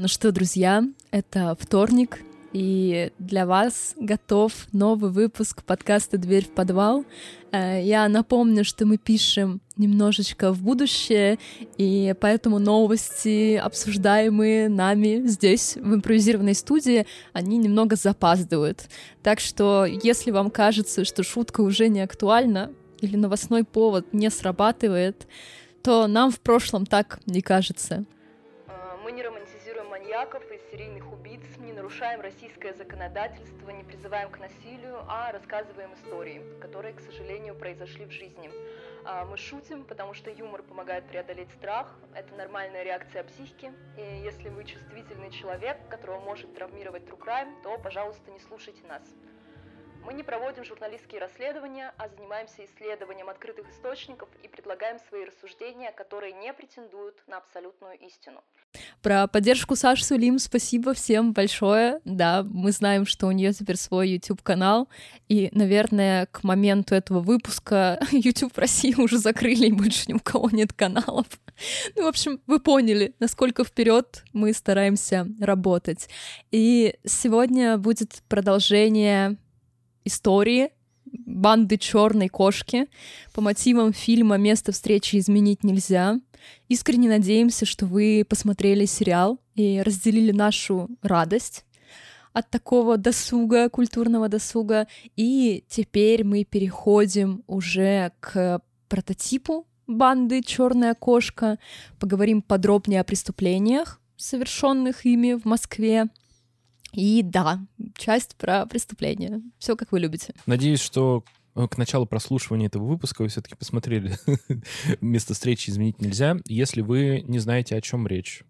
Ну что, друзья, это вторник, и для вас готов новый выпуск подкаста «Дверь в подвал». Э, я напомню, что мы пишем немножечко в будущее, и поэтому новости, обсуждаемые нами здесь, в импровизированной студии, они немного запаздывают. Так что, если вам кажется, что шутка уже не актуальна, или новостной повод не срабатывает, то нам в прошлом так не кажется маньяков и серийных убийц, не нарушаем российское законодательство, не призываем к насилию, а рассказываем истории, которые, к сожалению, произошли в жизни. А, мы шутим, потому что юмор помогает преодолеть страх, это нормальная реакция психики, и если вы чувствительный человек, которого может травмировать true crime, то, пожалуйста, не слушайте нас. Мы не проводим журналистские расследования, а занимаемся исследованием открытых источников и предлагаем свои рассуждения, которые не претендуют на абсолютную истину. Про поддержку Саши Сулим спасибо всем большое. Да, мы знаем, что у нее теперь свой YouTube-канал, и, наверное, к моменту этого выпуска YouTube в России уже закрыли, и больше ни у кого нет каналов. Ну, в общем, вы поняли, насколько вперед мы стараемся работать. И сегодня будет продолжение истории банды черной кошки по мотивам фильма «Место встречи изменить нельзя». Искренне надеемся, что вы посмотрели сериал и разделили нашу радость от такого досуга, культурного досуга. И теперь мы переходим уже к прототипу банды Черная кошка. Поговорим подробнее о преступлениях, совершенных ими в Москве, и да, часть про преступление. Все как вы любите. Надеюсь, что э, к началу прослушивания этого выпуска вы все-таки посмотрели «Место встречи изменить нельзя». Если вы не знаете, о чем речь,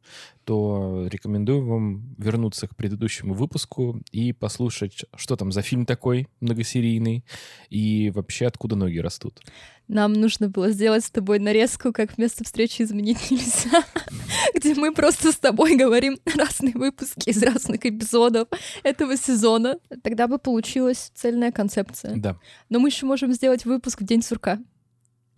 то рекомендую вам вернуться к предыдущему выпуску и послушать, что там за фильм такой многосерийный и вообще откуда ноги растут. Нам нужно было сделать с тобой нарезку, как вместо встречи изменить нельзя, где мы просто с тобой говорим разные выпуски из разных эпизодов этого сезона. Тогда бы получилась цельная концепция. Да. Но мы еще можем сделать выпуск в день сурка.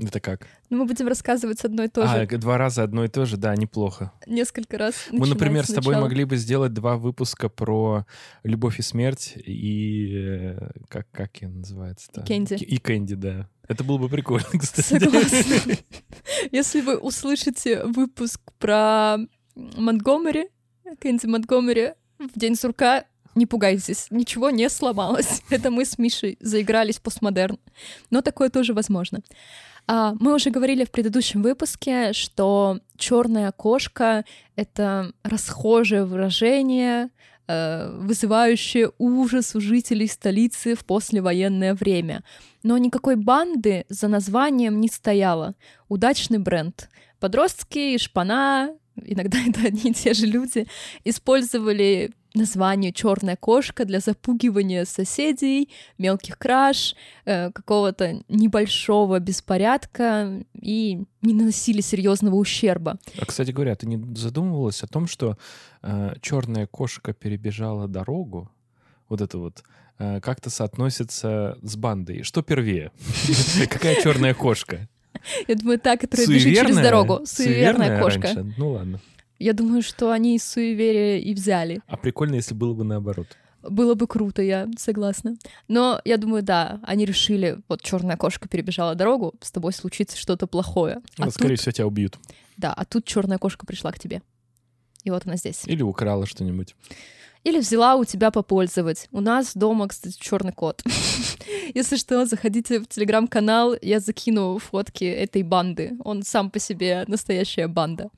Это как? Ну, мы будем рассказывать одно и то же. А, два раза одно и то же, да, неплохо. Несколько раз. Мы, например, с тобой могли бы сделать два выпуска про любовь и смерть и э, как как я называется-то? Кэнди. И Кэнди, да. Это было бы прикольно, кстати. Согласна. Если вы услышите выпуск про Монтгомери, Кэнди Монтгомери в день сурка, не пугайтесь, ничего не сломалось. Это мы с Мишей заигрались постмодерн. Но такое тоже возможно. А, мы уже говорили в предыдущем выпуске, что черная кошка — это расхожее выражение, э, вызывающее ужас у жителей столицы в послевоенное время. Но никакой банды за названием не стояло. Удачный бренд. Подростки, шпана, иногда это одни и те же люди, использовали название черная кошка для запугивания соседей, мелких краж, э, какого-то небольшого беспорядка и не наносили серьезного ущерба. А кстати говоря, ты не задумывалась о том, что э, черная кошка перебежала дорогу? Вот это вот э, как-то соотносится с бандой. Что первее? Какая черная кошка? Я думаю, та, которая бежит через дорогу. Суеверная кошка. Ну ладно. Я думаю, что они из суеверия и взяли. А прикольно, если было бы наоборот. Было бы круто, я согласна. Но я думаю, да, они решили, вот черная кошка перебежала дорогу, с тобой случится что-то плохое. А, а скорее тут... всего, тебя убьют. Да, а тут черная кошка пришла к тебе. И вот она здесь. Или украла что-нибудь. Или взяла у тебя попользовать. У нас дома, кстати, черный кот. Если что, заходите в телеграм-канал, я закину фотки этой банды. Он сам по себе настоящая банда.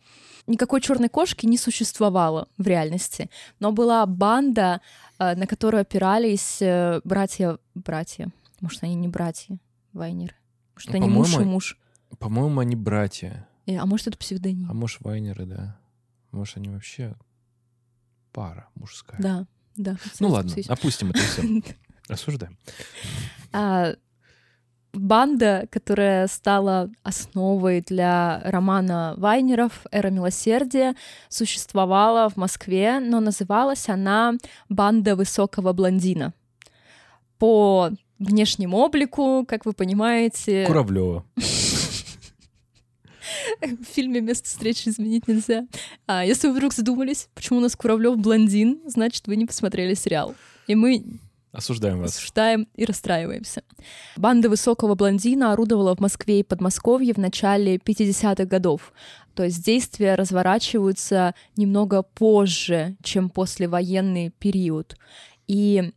Никакой черной кошки не существовало в реальности, но была банда, э, на которую опирались э, братья... Братья. Может, они не братья, Вайнеры. Может, ну, они муж и муж. По-моему, они братья. И, э, а может, это псевдоним. А может, Вайнеры, да. Может, они вообще пара мужская. Да, да. Ну ладно, опустим это все. Осуждаем. Банда, которая стала основой для романа Вайнеров «Эра милосердия», существовала в Москве, но называлась она «Банда высокого блондина». По внешнему облику, как вы понимаете... Куравлева. В фильме место встречи изменить нельзя. А если вы вдруг задумались, почему у нас Куравлев блондин, значит, вы не посмотрели сериал. И мы Осуждаем вас. Осуждаем и расстраиваемся. Банда высокого блондина орудовала в Москве и Подмосковье в начале 50-х годов. То есть действия разворачиваются немного позже, чем послевоенный период. И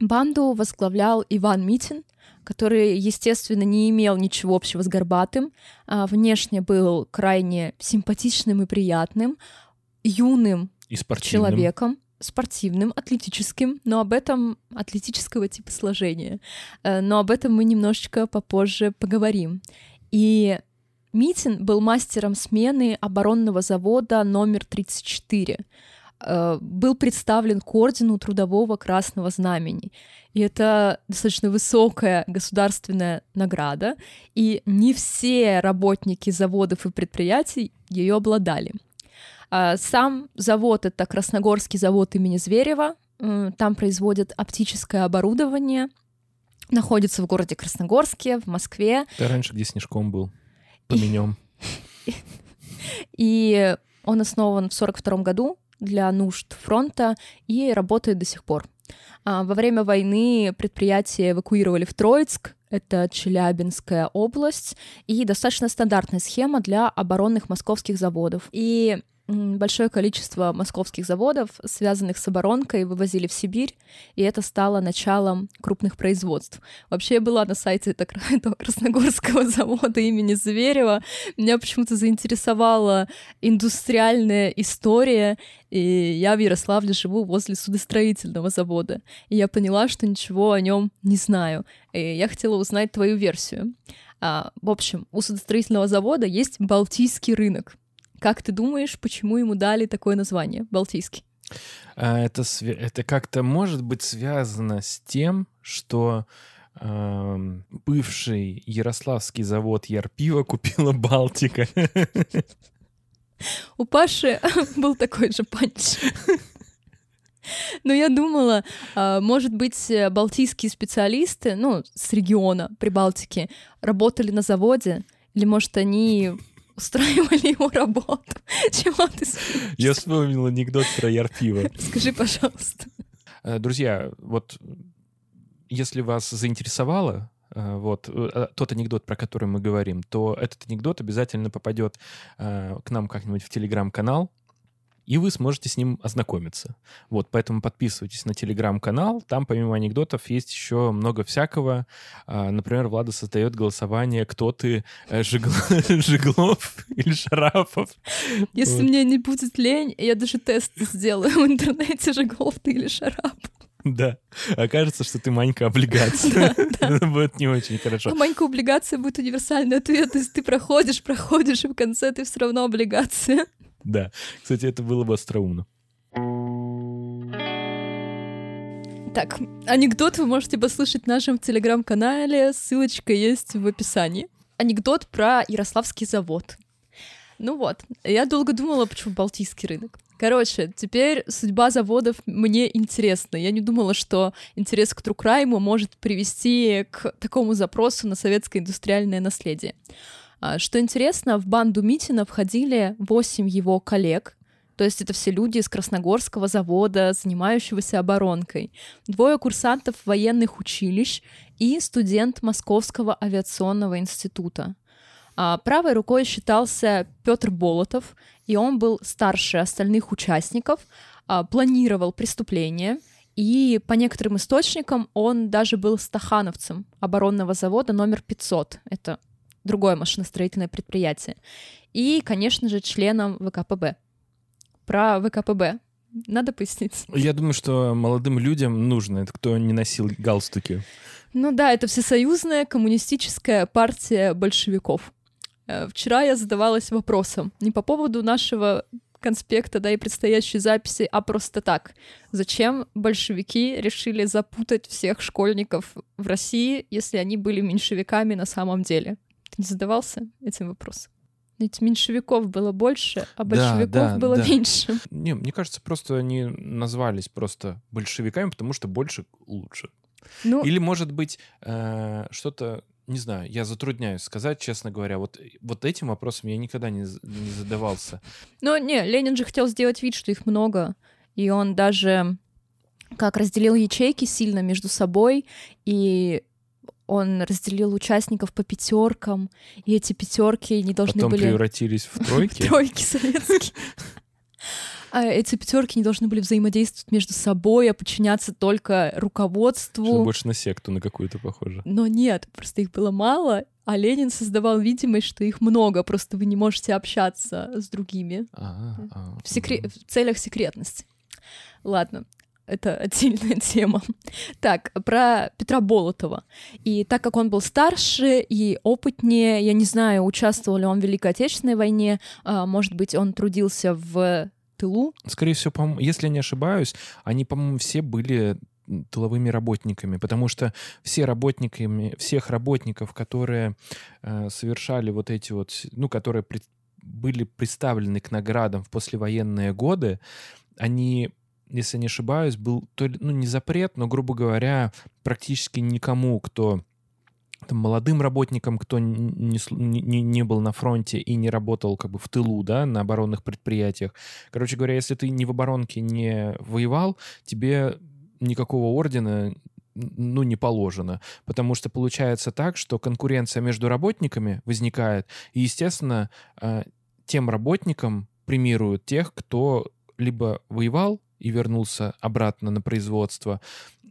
банду возглавлял Иван Митин, который, естественно, не имел ничего общего с Горбатым, а внешне был крайне симпатичным и приятным, юным И спортивным. человеком, спортивным, атлетическим, но об этом атлетического типа сложения. Э, Но об этом мы немножечко попозже поговорим. И Митин был мастером смены оборонного завода номер 34. Э, Был представлен к ордену Трудового Красного Знамени. И это достаточно высокая государственная награда, и не все работники заводов и предприятий ее обладали. А Сам завод — это Красногорский завод имени Зверева. Там производят оптическое оборудование. Находится в городе Красногорске, в Москве. Это раньше где снежком был. Поменем. И он основан в 1942 году для нужд фронта и работает до сих пор. А, Во время войны предприятие эвакуировали в Троицк, это Челябинская область, и достаточно стандартная схема для оборонных московских заводов. И большое количество московских заводов, связанных с оборонкой, вывозили в Сибирь, и это стало началом крупных производств. Вообще я была на сайте это- этого Красногорского завода имени Зверева. Меня почему-то заинтересовала индустриальная история, и я в Ярославле живу возле судостроительного завода. И я поняла, что ничего о нем не знаю. И я хотела узнать твою версию. А, в общем, у судостроительного завода есть Балтийский рынок. Как ты думаешь, почему ему дали такое название? Балтийский. А это, это как-то может быть связано с тем, что бывший ярославский завод Ярпива купила Балтика. У Паши был такой же панч. Но я думала, а, может быть, балтийские специалисты, ну, с региона Прибалтики, работали на заводе, или, может, они устраивали его работу. Чего ты смеешься? Я вспомнил анекдот про Ярпива. Скажи, пожалуйста. Э, Друзья, вот если вас заинтересовало э, вот э, тот анекдот, про который мы говорим, то этот анекдот обязательно попадет к нам как-нибудь в телеграм-канал, и вы сможете с ним ознакомиться. Вот, поэтому подписывайтесь на телеграм-канал. Там помимо анекдотов есть еще много всякого. А, Например, Влада создает голосование, кто ты, э, Жигл- Жиглов или Шарапов. Если Вот. мне не будет лень, я даже тест сделаю в интернете, Жиглов ты или Шарап. Да. Окажется, что ты Манька облигация. Это будет не очень хорошо. А Манька облигация будет универсальный ответ. То есть ты проходишь, проходишь, и в конце ты все равно облигация. Да. Кстати, это было бы остроумно. Так, анекдот вы можете послушать в нашем телеграм-канале, ссылочка есть в описании. Анекдот про Ярославский завод. Ну вот, я долго думала, почему Балтийский рынок. Короче, теперь судьба заводов мне интересна. Я не думала, что интерес к Трукрайму может привести к такому запросу на советское индустриальное наследие. А, Что интересно, в банду Митина входили восемь его коллег, то есть это все люди из Красногорского завода, занимающегося оборонкой, двое курсантов военных училищ и студент Московского авиационного института. А правой рукой считался Петр Болотов, и он был старше остальных участников, а, планировал преступление, и по некоторым источникам он даже был стахановцем оборонного завода номер 500. Это другое машиностроительное предприятие. И, конечно же, членом ВКПБ. Про ВКПБ надо пояснить. Я думаю, что молодым людям нужно, это кто не носил галстуки. Ну да, это всесоюзная коммунистическая партия большевиков. Э, Вчера я задавалась вопросом не по поводу нашего конспекта, да, и предстоящей записи, а просто так. Зачем большевики решили запутать всех школьников в России, если они были меньшевиками на самом деле? Ты не задавался этим вопросом? Ведь меньшевиков было больше, а Да, большевиков да, было да. меньше. Не, мне кажется, просто они назвались просто большевиками, потому что больше лучше. Ну, Или, может быть, э, что-то не знаю, я затрудняюсь сказать, честно говоря. Вот, вот этим вопросом я никогда не, не задавался. Ну, не, Ленин же хотел сделать вид, что их много. И он даже как разделил ячейки сильно между собой, и он разделил участников по пятеркам, и эти пятерки не должны Потом были... превратились в тройки. в тройки советские. А эти пятерки не должны были взаимодействовать между собой, а подчиняться только руководству. Что больше на секту на какую-то похоже. Но нет, просто их было мало, а Ленин создавал видимость, что их много, просто вы не можете общаться с другими А, а, в, секре- в целях секретности. Ладно, это отдельная тема. Так, про Петра Болотова. И так как он был старше и опытнее, я не знаю, участвовал ли он в Великой Отечественной войне, а, может быть, он трудился в тылу. Скорее всего, по если я не ошибаюсь, они, по-моему, все были тыловыми работниками, потому что все работниками, всех работников, которые э, совершали вот эти вот, ну, которые при, были представлены к наградам в послевоенные годы, они если не ошибаюсь, был то ли, ну, не запрет, но, грубо говоря, практически никому, кто там, молодым работникам, кто не, не, не был на фронте и не работал как бы в тылу, да, на оборонных предприятиях. Короче говоря, если ты не в оборонке не воевал, тебе никакого ордена ну, не положено. Потому что получается так, что конкуренция между работниками возникает, и, естественно, э, тем работникам премируют тех, кто либо воевал, и вернулся обратно на производство,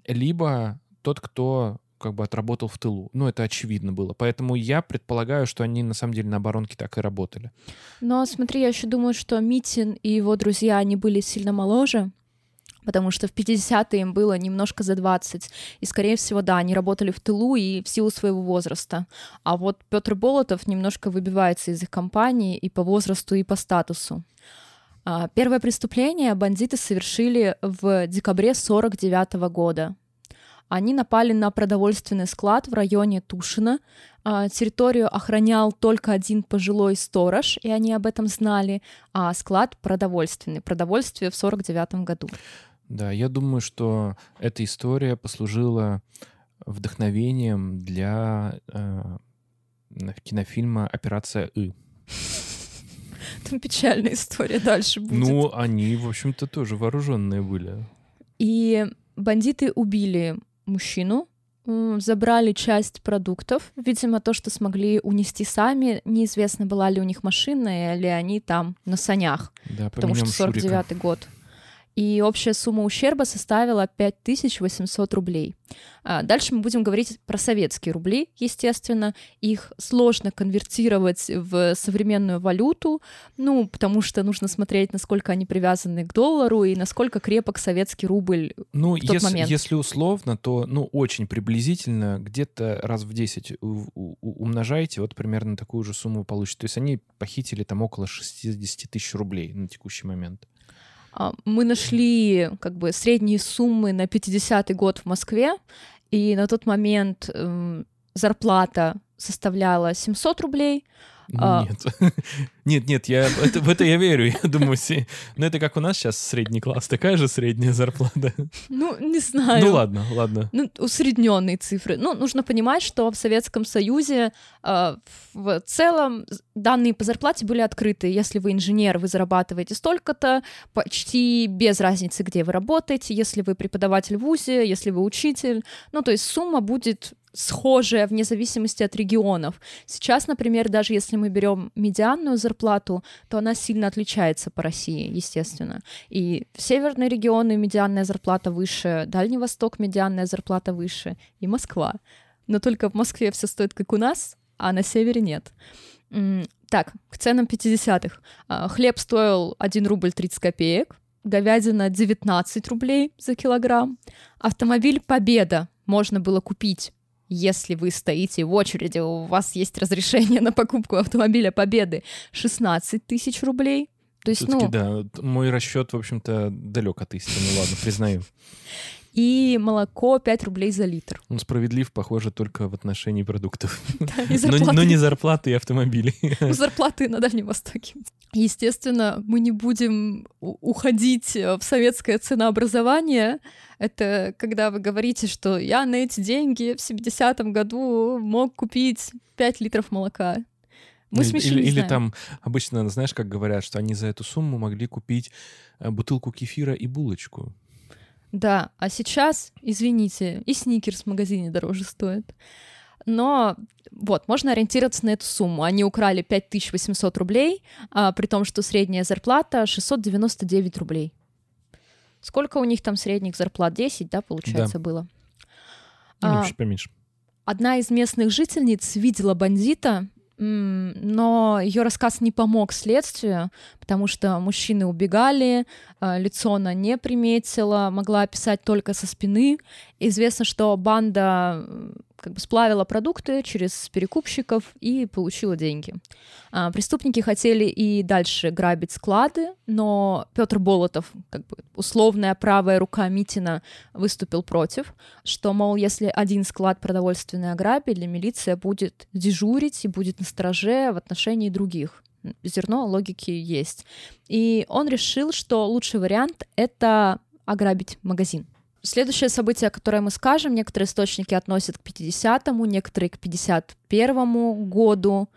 либо тот, кто как бы отработал в тылу. Ну, это очевидно было. Поэтому я предполагаю, что они на самом деле на оборонке так и работали. Но смотри, я еще думаю, что Митин и его друзья, они были сильно моложе, потому что в 50-е им было немножко за 20. И, скорее всего, да, они работали в тылу и в силу своего возраста. А вот Петр Болотов немножко выбивается из их компании и по возрасту, и по статусу. А, первое преступление бандиты совершили в декабре 49 года. Они напали на продовольственный склад в районе Тушино. А, территорию охранял только один пожилой сторож, и они об этом знали, а склад продовольственный. Продовольствие в 49 году. Да, я думаю, что эта история послужила вдохновением для э, кинофильма «Операция И». Там печальная история дальше будет. Ну, они, в общем-то, тоже вооруженные были. И бандиты убили мужчину, забрали часть продуктов, видимо, то, что смогли унести сами. Неизвестно, была ли у них машина, или они там на санях. Да, потому что 49-й год и общая сумма ущерба составила 5800 рублей. А, дальше мы будем говорить про советские рубли, естественно. Их сложно конвертировать в современную валюту, ну, потому что нужно смотреть, насколько они привязаны к доллару и насколько крепок советский рубль ну, в тот если, момент. если условно, то, ну, очень приблизительно, где-то раз в 10 умножаете, вот примерно такую же сумму получите. То есть они похитили там около 60 тысяч рублей на текущий момент. А, мы нашли как бы средние суммы на 50-й год в Москве, и на тот момент э, зарплата составляла 700 рублей. Нет. нет, нет, я, это, в это я верю. Я думаю, все... ну это как у нас сейчас средний класс, такая же средняя зарплата. Ну, не знаю. Ну ладно, ладно. Ну, усредненные цифры. Ну, нужно понимать, что в Советском Союзе э, в целом данные по зарплате были открыты. Если вы инженер, вы зарабатываете столько-то, почти без разницы, где вы работаете. Если вы преподаватель в ВУЗе, если вы учитель. Ну, то есть сумма будет схожее вне зависимости от регионов. Сейчас, например, даже если мы берем медианную зарплату, то она сильно отличается по России, естественно. И в северные регионы медианная зарплата выше, Дальний Восток медианная зарплата выше, и Москва. Но только в Москве все стоит как у нас, а на севере нет. Так, к ценам 50-х. А, хлеб стоил 1 рубль 30 копеек, говядина 19 рублей за килограмм. Автомобиль «Победа» можно было купить если вы стоите в очереди, у вас есть разрешение на покупку автомобиля Победы 16 тысяч рублей. То есть, ну... да, мой расчет, в общем-то, далек от истины, ладно, признаю. И молоко 5 рублей за литр. Он справедлив, похоже, только в отношении продуктов. Да, и Но, не зарплаты и автомобилей. Ну, зарплаты на Дальнем Востоке. Естественно, мы не будем уходить в советское ценообразование. Это когда вы говорите, что я на эти деньги в 70-м году мог купить 5 литров молока. Мы или, или, или там обычно, знаешь, как говорят, что они за эту сумму могли купить э, бутылку кефира и булочку. Да, а сейчас, извините, и сникерс в магазине дороже стоит. Но вот, можно ориентироваться на эту сумму. Они украли 5800 рублей, а, при том, что средняя зарплата 699 рублей. Сколько у них там средних зарплат? 10, да, получается, было? Ну, А, чуть поменьше. Одна из местных жительниц видела бандита, но ее рассказ не помог следствию, потому что мужчины убегали, а, лицо она не приметила, могла описать только со спины. Известно, что банда как бы сплавила продукты через перекупщиков и получила деньги. А, Преступники хотели и дальше грабить склады, но Петр Болотов, как бы условная правая рука Митина, выступил против, что, мол, если один склад продовольственный ограбили, милиция будет дежурить и будет на стороже в отношении других. Зерно логики есть. И он решил, что лучший вариант — это ограбить магазин. Следующее событие, которое мы скажем, некоторые источники относят к 50-му, некоторые к 51-му году,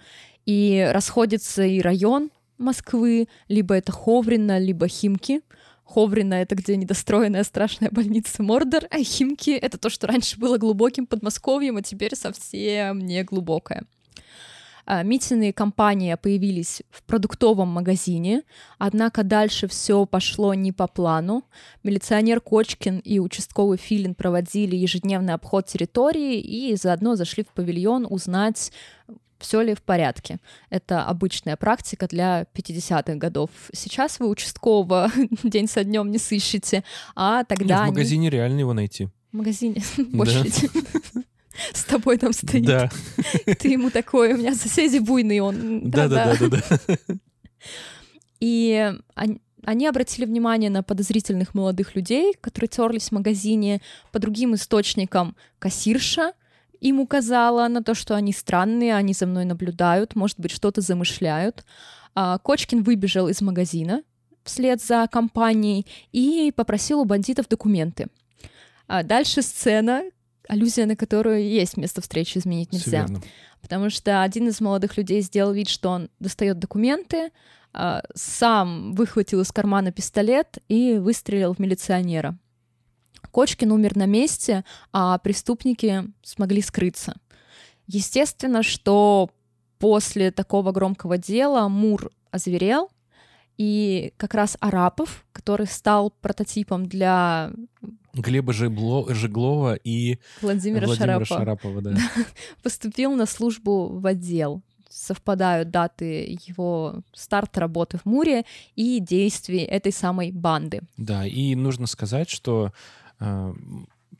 и расходится и район Москвы, либо это Ховрино, либо Химки. Ховрино — это где недостроенная страшная больница Мордор, а Химки — это то, что раньше было глубоким Подмосковьем, а теперь совсем не глубокое. А, Митины и компания появились в продуктовом магазине, однако дальше все пошло не по плану. Милиционер Кочкин и участковый Филин проводили ежедневный обход территории и заодно зашли в павильон узнать, все ли в порядке. Это обычная практика для 50-х годов. Сейчас вы участкового день со днем не сыщете, а Нет, тогда в они- магазине реально его найти. в магазине больше с тобой там стоит. Да, Ты ему такой, у меня соседи буйные, он... да, да, да, да. И они, они обратили внимание на подозрительных молодых людей, которые терлись в магазине. По другим источникам кассирша им указала на то, что они странные, они за мной наблюдают, может быть, что-то замышляют. А Кочкин выбежал из магазина вслед за компанией и попросил у бандитов документы. А дальше сцена, аллюзия на которую есть место встречи изменить нельзя. Потому что один из молодых людей сделал вид, что он достает документы, а, сам выхватил из кармана пистолет и выстрелил в милиционера. Кочкин умер на месте, а преступники смогли скрыться. Естественно, что после такого громкого дела Мур озверел, и как раз Арапов, который стал прототипом для Глеба Жегло- Жеглова и Владимира, Владимира Шарапова, Шарапова, да. поступил на службу в отдел. Совпадают даты его старта работы в Муре и действий этой самой банды. Да, и нужно сказать, что э,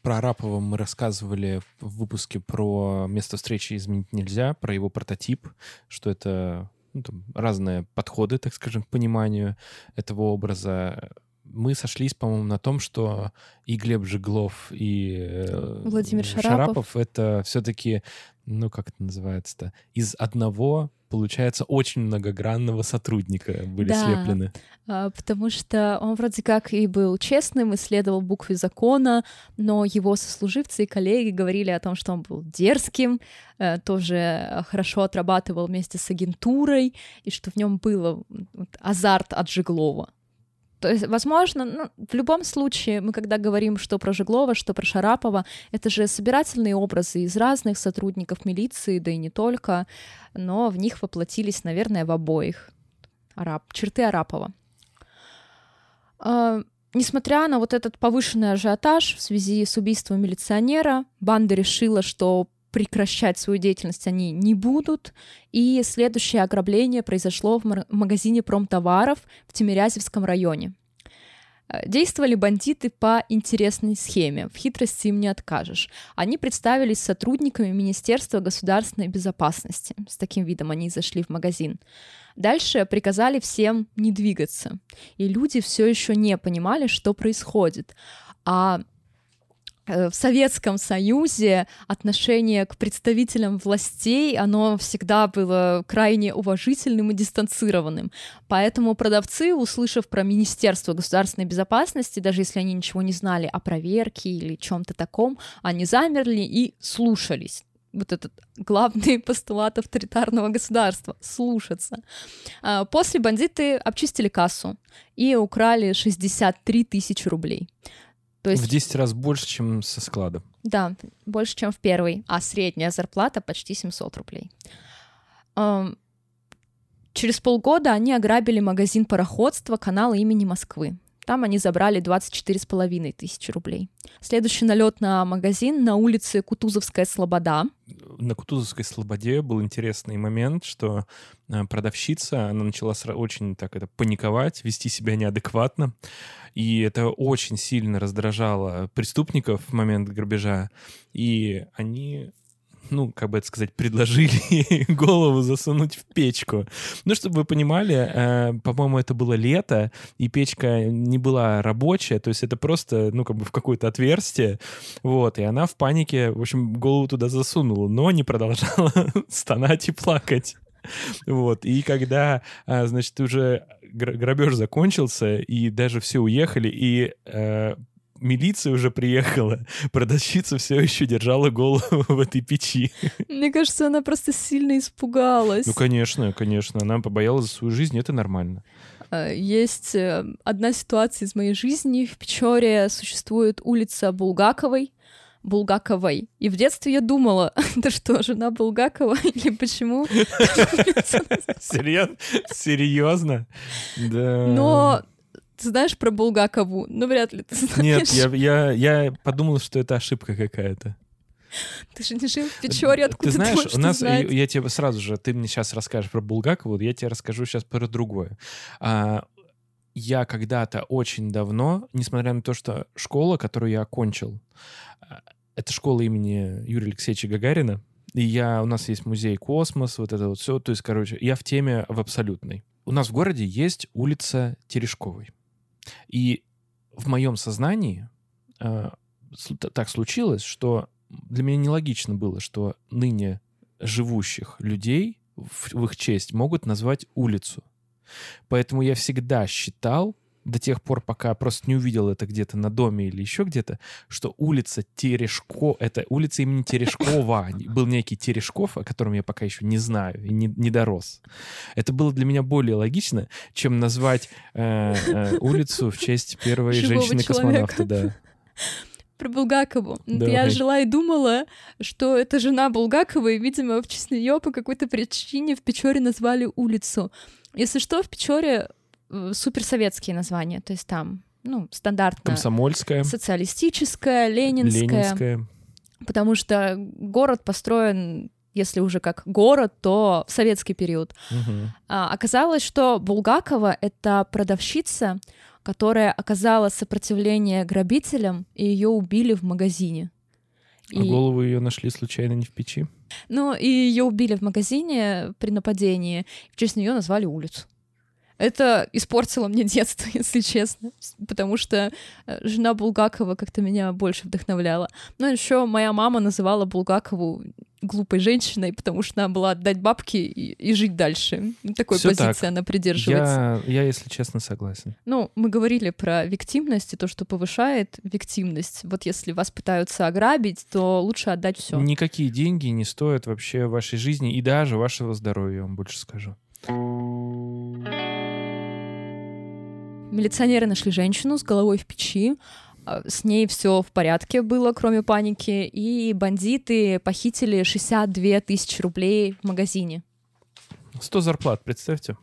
про Арапова мы рассказывали в выпуске про место встречи изменить нельзя, про его прототип, что это ну, там, разные подходы, так скажем, к пониманию этого образа. Мы сошлись, по-моему, на том, что и Глеб Жеглов, и э, Владимир Шарапов. это все-таки, ну как это называется-то, из одного получается очень многогранного сотрудника были Да. слеплены. А, Потому что он вроде как и был честным, исследовал буквы закона, но его сослуживцы и коллеги говорили о том, что он был дерзким, э, тоже хорошо отрабатывал вместе с агентурой, и что в нем был азарт от Жеглова. То есть, возможно, ну, в любом случае, мы когда говорим что про Жеглова, что про Шарапова, это же собирательные образы из разных сотрудников милиции, да и не только, но в них воплотились, наверное, в обоих Арап, черты Арапова. А, Несмотря на вот этот повышенный ажиотаж в связи с убийством милиционера, банда решила, что прекращать свою деятельность они не будут, и следующее ограбление произошло в магазине промтоваров в Тимирязевском районе. Э, Действовали бандиты по интересной схеме, в хитрости им не откажешь. Они представились сотрудниками Министерства государственной безопасности. С таким видом они зашли в магазин. Дальше приказали всем не двигаться. И люди все еще не понимали, что происходит. А в Советском Союзе отношение к представителям властей, оно всегда было крайне уважительным и дистанцированным. Поэтому продавцы, услышав про Министерство государственной безопасности, даже если они ничего не знали о проверке или чем-то таком, они замерли и слушались вот этот главный постулат авторитарного государства — слушаться. А, после бандиты обчистили кассу и украли 63 тысячи рублей. То есть... В 10 раз больше, чем со склада. Да, больше, чем в первый. А средняя зарплата почти 700 рублей. Через полгода они ограбили магазин пароходства канала имени Москвы. Там они забрали 24,5 тысячи рублей. Следующий налет на магазин на улице Кутузовская Слобода. На Кутузовской Слободе был интересный момент, что э, продавщица, она начала очень так это паниковать, вести себя неадекватно. И это очень сильно раздражало преступников в момент грабежа. И они ну, как бы это сказать, предложили голову засунуть в печку. Ну, чтобы вы понимали, э, по-моему, это было лето, и печка не была рабочая, то есть это просто, ну, как бы в какое-то отверстие, вот, и она в панике, в общем, голову туда засунула, но не продолжала стонать и плакать. Вот, и когда, а, значит, уже грабеж закончился, и даже все уехали, и э, милиция уже приехала, продавщица все еще держала голову в этой печи. Мне кажется, она просто сильно испугалась. Ну, конечно, конечно. Она побоялась за свою жизнь, это нормально. А, есть э, одна ситуация из моей жизни. В Печоре существует улица Булгаковой, Булгаковой. И в детстве я думала, да что, жена Булгакова или почему? Серьезно? Да. Но ты знаешь про Булгакову? Ну, вряд ли ты знаешь. Нет, я, я, я подумал, что это ошибка какая-то. Ты же не жил в Печоре, откуда ты знаешь, ты у нас, знать? я тебе сразу же, ты мне сейчас расскажешь про Булгакову, я тебе расскажу сейчас про другое. А, я когда-то очень давно, несмотря на то, что школа, которую я окончил, а, это школа имени Юрия Алексеевича Гагарина, и я, у нас есть музей «Космос», вот это вот все, то есть, короче, я в теме в абсолютной. У нас в городе есть улица Терешковой. И в моем сознании э, так случилось, что для меня нелогично было, что ныне живущих людей в, в их честь могут назвать улицу. Поэтому я всегда считал, до тех пор, пока просто не увидел это где-то на доме или еще где-то, что улица Терешко, это улица имени Терешкова. Был некий Терешков, о котором я пока еще не знаю и не, не дорос. Это было для меня более логично, чем назвать э, э, улицу в честь первой женщины-космонавта. Да. Про Булгакову. Да. Я жила и думала, что это жена Булгакова, и, видимо, в честь нее по какой-то причине в Печоре назвали улицу. Если что, в Печоре суперсоветские названия, то есть там, ну, стандартно... Комсомольская. Социалистическая, ленинская. Ленинская. Потому что город построен если уже как город, то в советский период. Угу. А, оказалось, что Булгакова — это продавщица, которая оказала сопротивление грабителям, и ее убили в магазине. А и... голову ее нашли случайно не в печи? Ну, и ее убили в магазине при нападении, в честь нее назвали улицу. Это испортило мне детство, если честно, потому что э, жена Булгакова как-то меня больше вдохновляла. Но еще моя мама называла Булгакову глупой женщиной, потому что она была отдать бабки и, и жить дальше. Такой Всё позиции так. она придерживается. Я, я, если честно, согласен. Ну, мы говорили про виктимность и то, что повышает виктимность. Вот если вас пытаются ограбить, то лучше отдать все. Никакие деньги не стоят вообще вашей жизни и даже вашего здоровья, я вам больше скажу. Милиционеры нашли женщину с головой в печи. А, с ней все в порядке было, кроме паники. И бандиты похитили 62 тысячи рублей в магазине. 100 зарплат, представьте.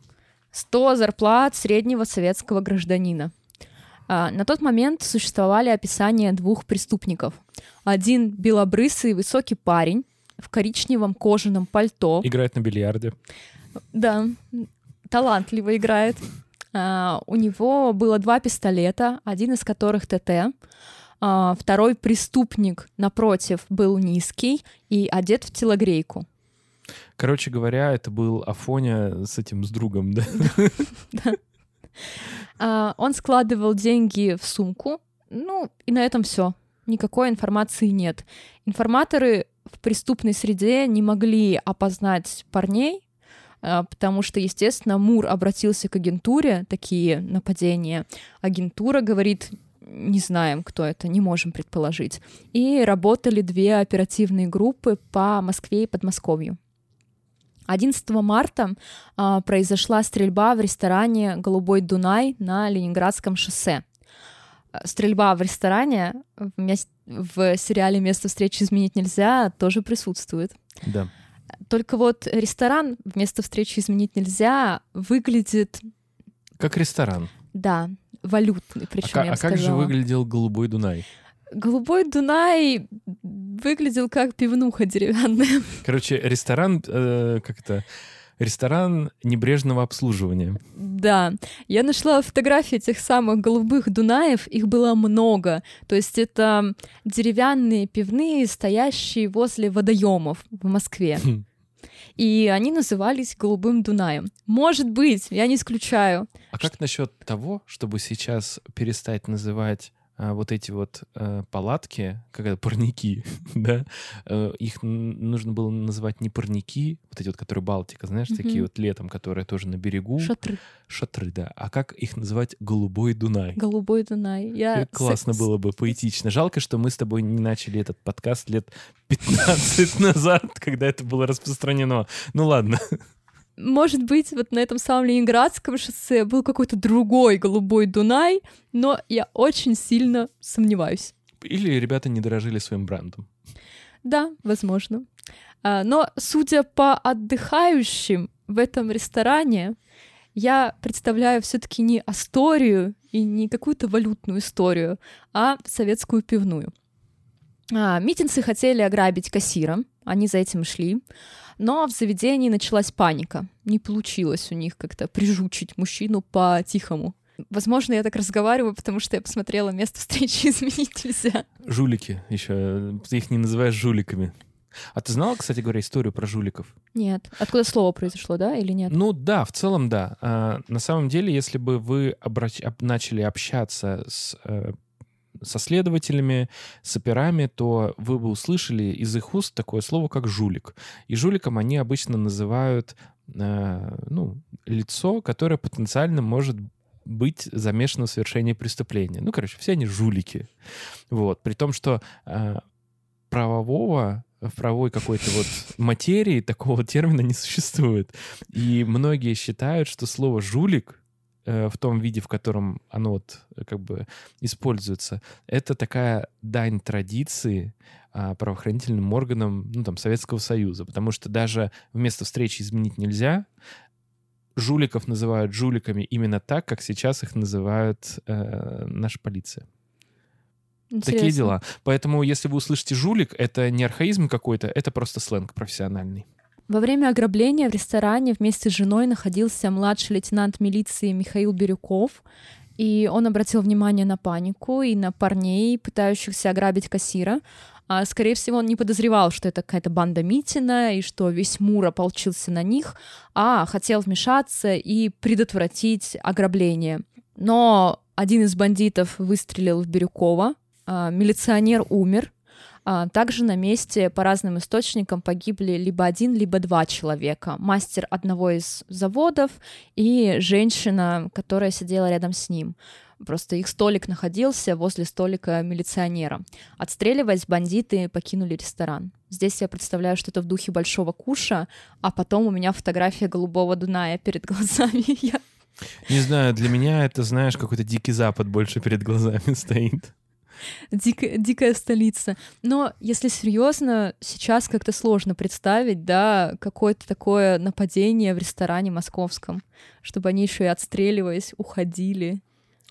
100 зарплат среднего советского гражданина. А, на тот момент существовали описания двух преступников. Один белобрысый высокий парень в коричневом кожаном пальто. Играет на бильярде. Да, талантливо играет. Uh, у него было два пистолета, один из которых ТТ. Uh, второй преступник, напротив, был низкий и одет в телогрейку. Короче говоря, это был Афоня с этим, с другом, да? Да. Uh, он складывал деньги в сумку, ну, и на этом все. никакой информации нет. Информаторы в преступной среде не могли опознать парней, а, потому что, естественно, Мур обратился к агентуре, такие нападения. Агентура говорит, не знаем, кто это, не можем предположить. И работали две оперативные группы по Москве и Подмосковью. 11 марта а, произошла стрельба в ресторане «Голубой Дунай» на Ленинградском шоссе. Стрельба в ресторане в, в сериале «Место встречи изменить нельзя» тоже присутствует. Да. Только вот ресторан вместо встречи изменить нельзя выглядит... Как ресторан. Да, валютный, причем а, я а как же выглядел Голубой Дунай? Голубой Дунай выглядел как пивнуха деревянная. Короче, ресторан, э, как это, ресторан небрежного обслуживания. Да, я нашла фотографии этих самых голубых Дунаев, их было много. То есть это деревянные пивные, стоящие возле водоемов в Москве. И они назывались Голубым Дунаем. Может быть, я не исключаю. А как насчет того, чтобы сейчас перестать называть а, вот эти вот э, палатки, как это, парники, да, э, их нужно было называть не парники, вот эти вот, которые Балтика, знаешь, mm-hmm. такие вот летом, которые тоже на берегу. Шатры. Шатры, да. А как их называть? Голубой Дунай. Голубой Дунай. Я... Классно было бы, поэтично. Жалко, что мы с тобой не начали этот подкаст лет 15 назад, когда это было распространено. Ну ладно может быть, вот на этом самом Ленинградском шоссе был какой-то другой голубой Дунай, но я очень сильно сомневаюсь. Или ребята не дорожили своим брендом. Да, возможно. А, но, судя по отдыхающим в этом ресторане, я представляю все-таки не историю и не какую-то валютную историю, а советскую пивную. А, митинцы хотели ограбить кассира, они за этим шли. Но в заведении началась паника. Не получилось у них как-то прижучить мужчину по-тихому. Возможно, я так разговариваю, потому что я посмотрела место встречи изменить нельзя. Жулики еще. Ты их не называешь жуликами. А ты знала, кстати говоря, историю про жуликов? Нет. Откуда слово произошло, да, или нет? Ну да, в целом да. А, на самом деле, если бы вы обрач... начали общаться с э, со следователями, с операми, то вы бы услышали из их уст такое слово, как жулик. И жуликом они обычно называют э, ну, лицо, которое потенциально может быть замешано в совершении преступления. Ну, короче, все они жулики. Вот. При том, что э, правового в правовой какой-то вот материи такого термина не существует. И многие считают, что слово «жулик» в том виде, в котором оно вот э, как бы используется, это такая дань традиции а, правоохранительным органам, ну, там, Советского Союза, потому что даже вместо встречи изменить нельзя, жуликов называют жуликами именно так, как сейчас их называют э, наша полиция. Интересно. Такие дела. Поэтому, если вы услышите жулик, это не архаизм какой-то, это просто сленг профессиональный. Во время ограбления в ресторане вместе с женой находился младший лейтенант милиции Михаил Бирюков, и он обратил внимание на панику и на парней, пытающихся ограбить кассира. А, скорее всего, он не подозревал, что это какая-то банда Митина и что весь Мур ополчился на них, а хотел вмешаться и предотвратить ограбление. Но один из бандитов выстрелил в Бирюкова, а, милиционер умер, также на месте по разным источникам погибли либо один, либо два человека. Мастер одного из заводов и женщина, которая сидела рядом с ним. Просто их столик находился возле столика милиционера. Отстреливаясь, бандиты покинули ресторан. Здесь я представляю что-то в духе большого куша, а потом у меня фотография голубого Дуная перед глазами. Не знаю, для меня это, знаешь, какой-то дикий запад больше перед глазами стоит. Дикая, дикая столица. Но, если серьезно, сейчас как-то сложно представить, да, какое-то такое нападение в ресторане московском, чтобы они еще и отстреливаясь, уходили.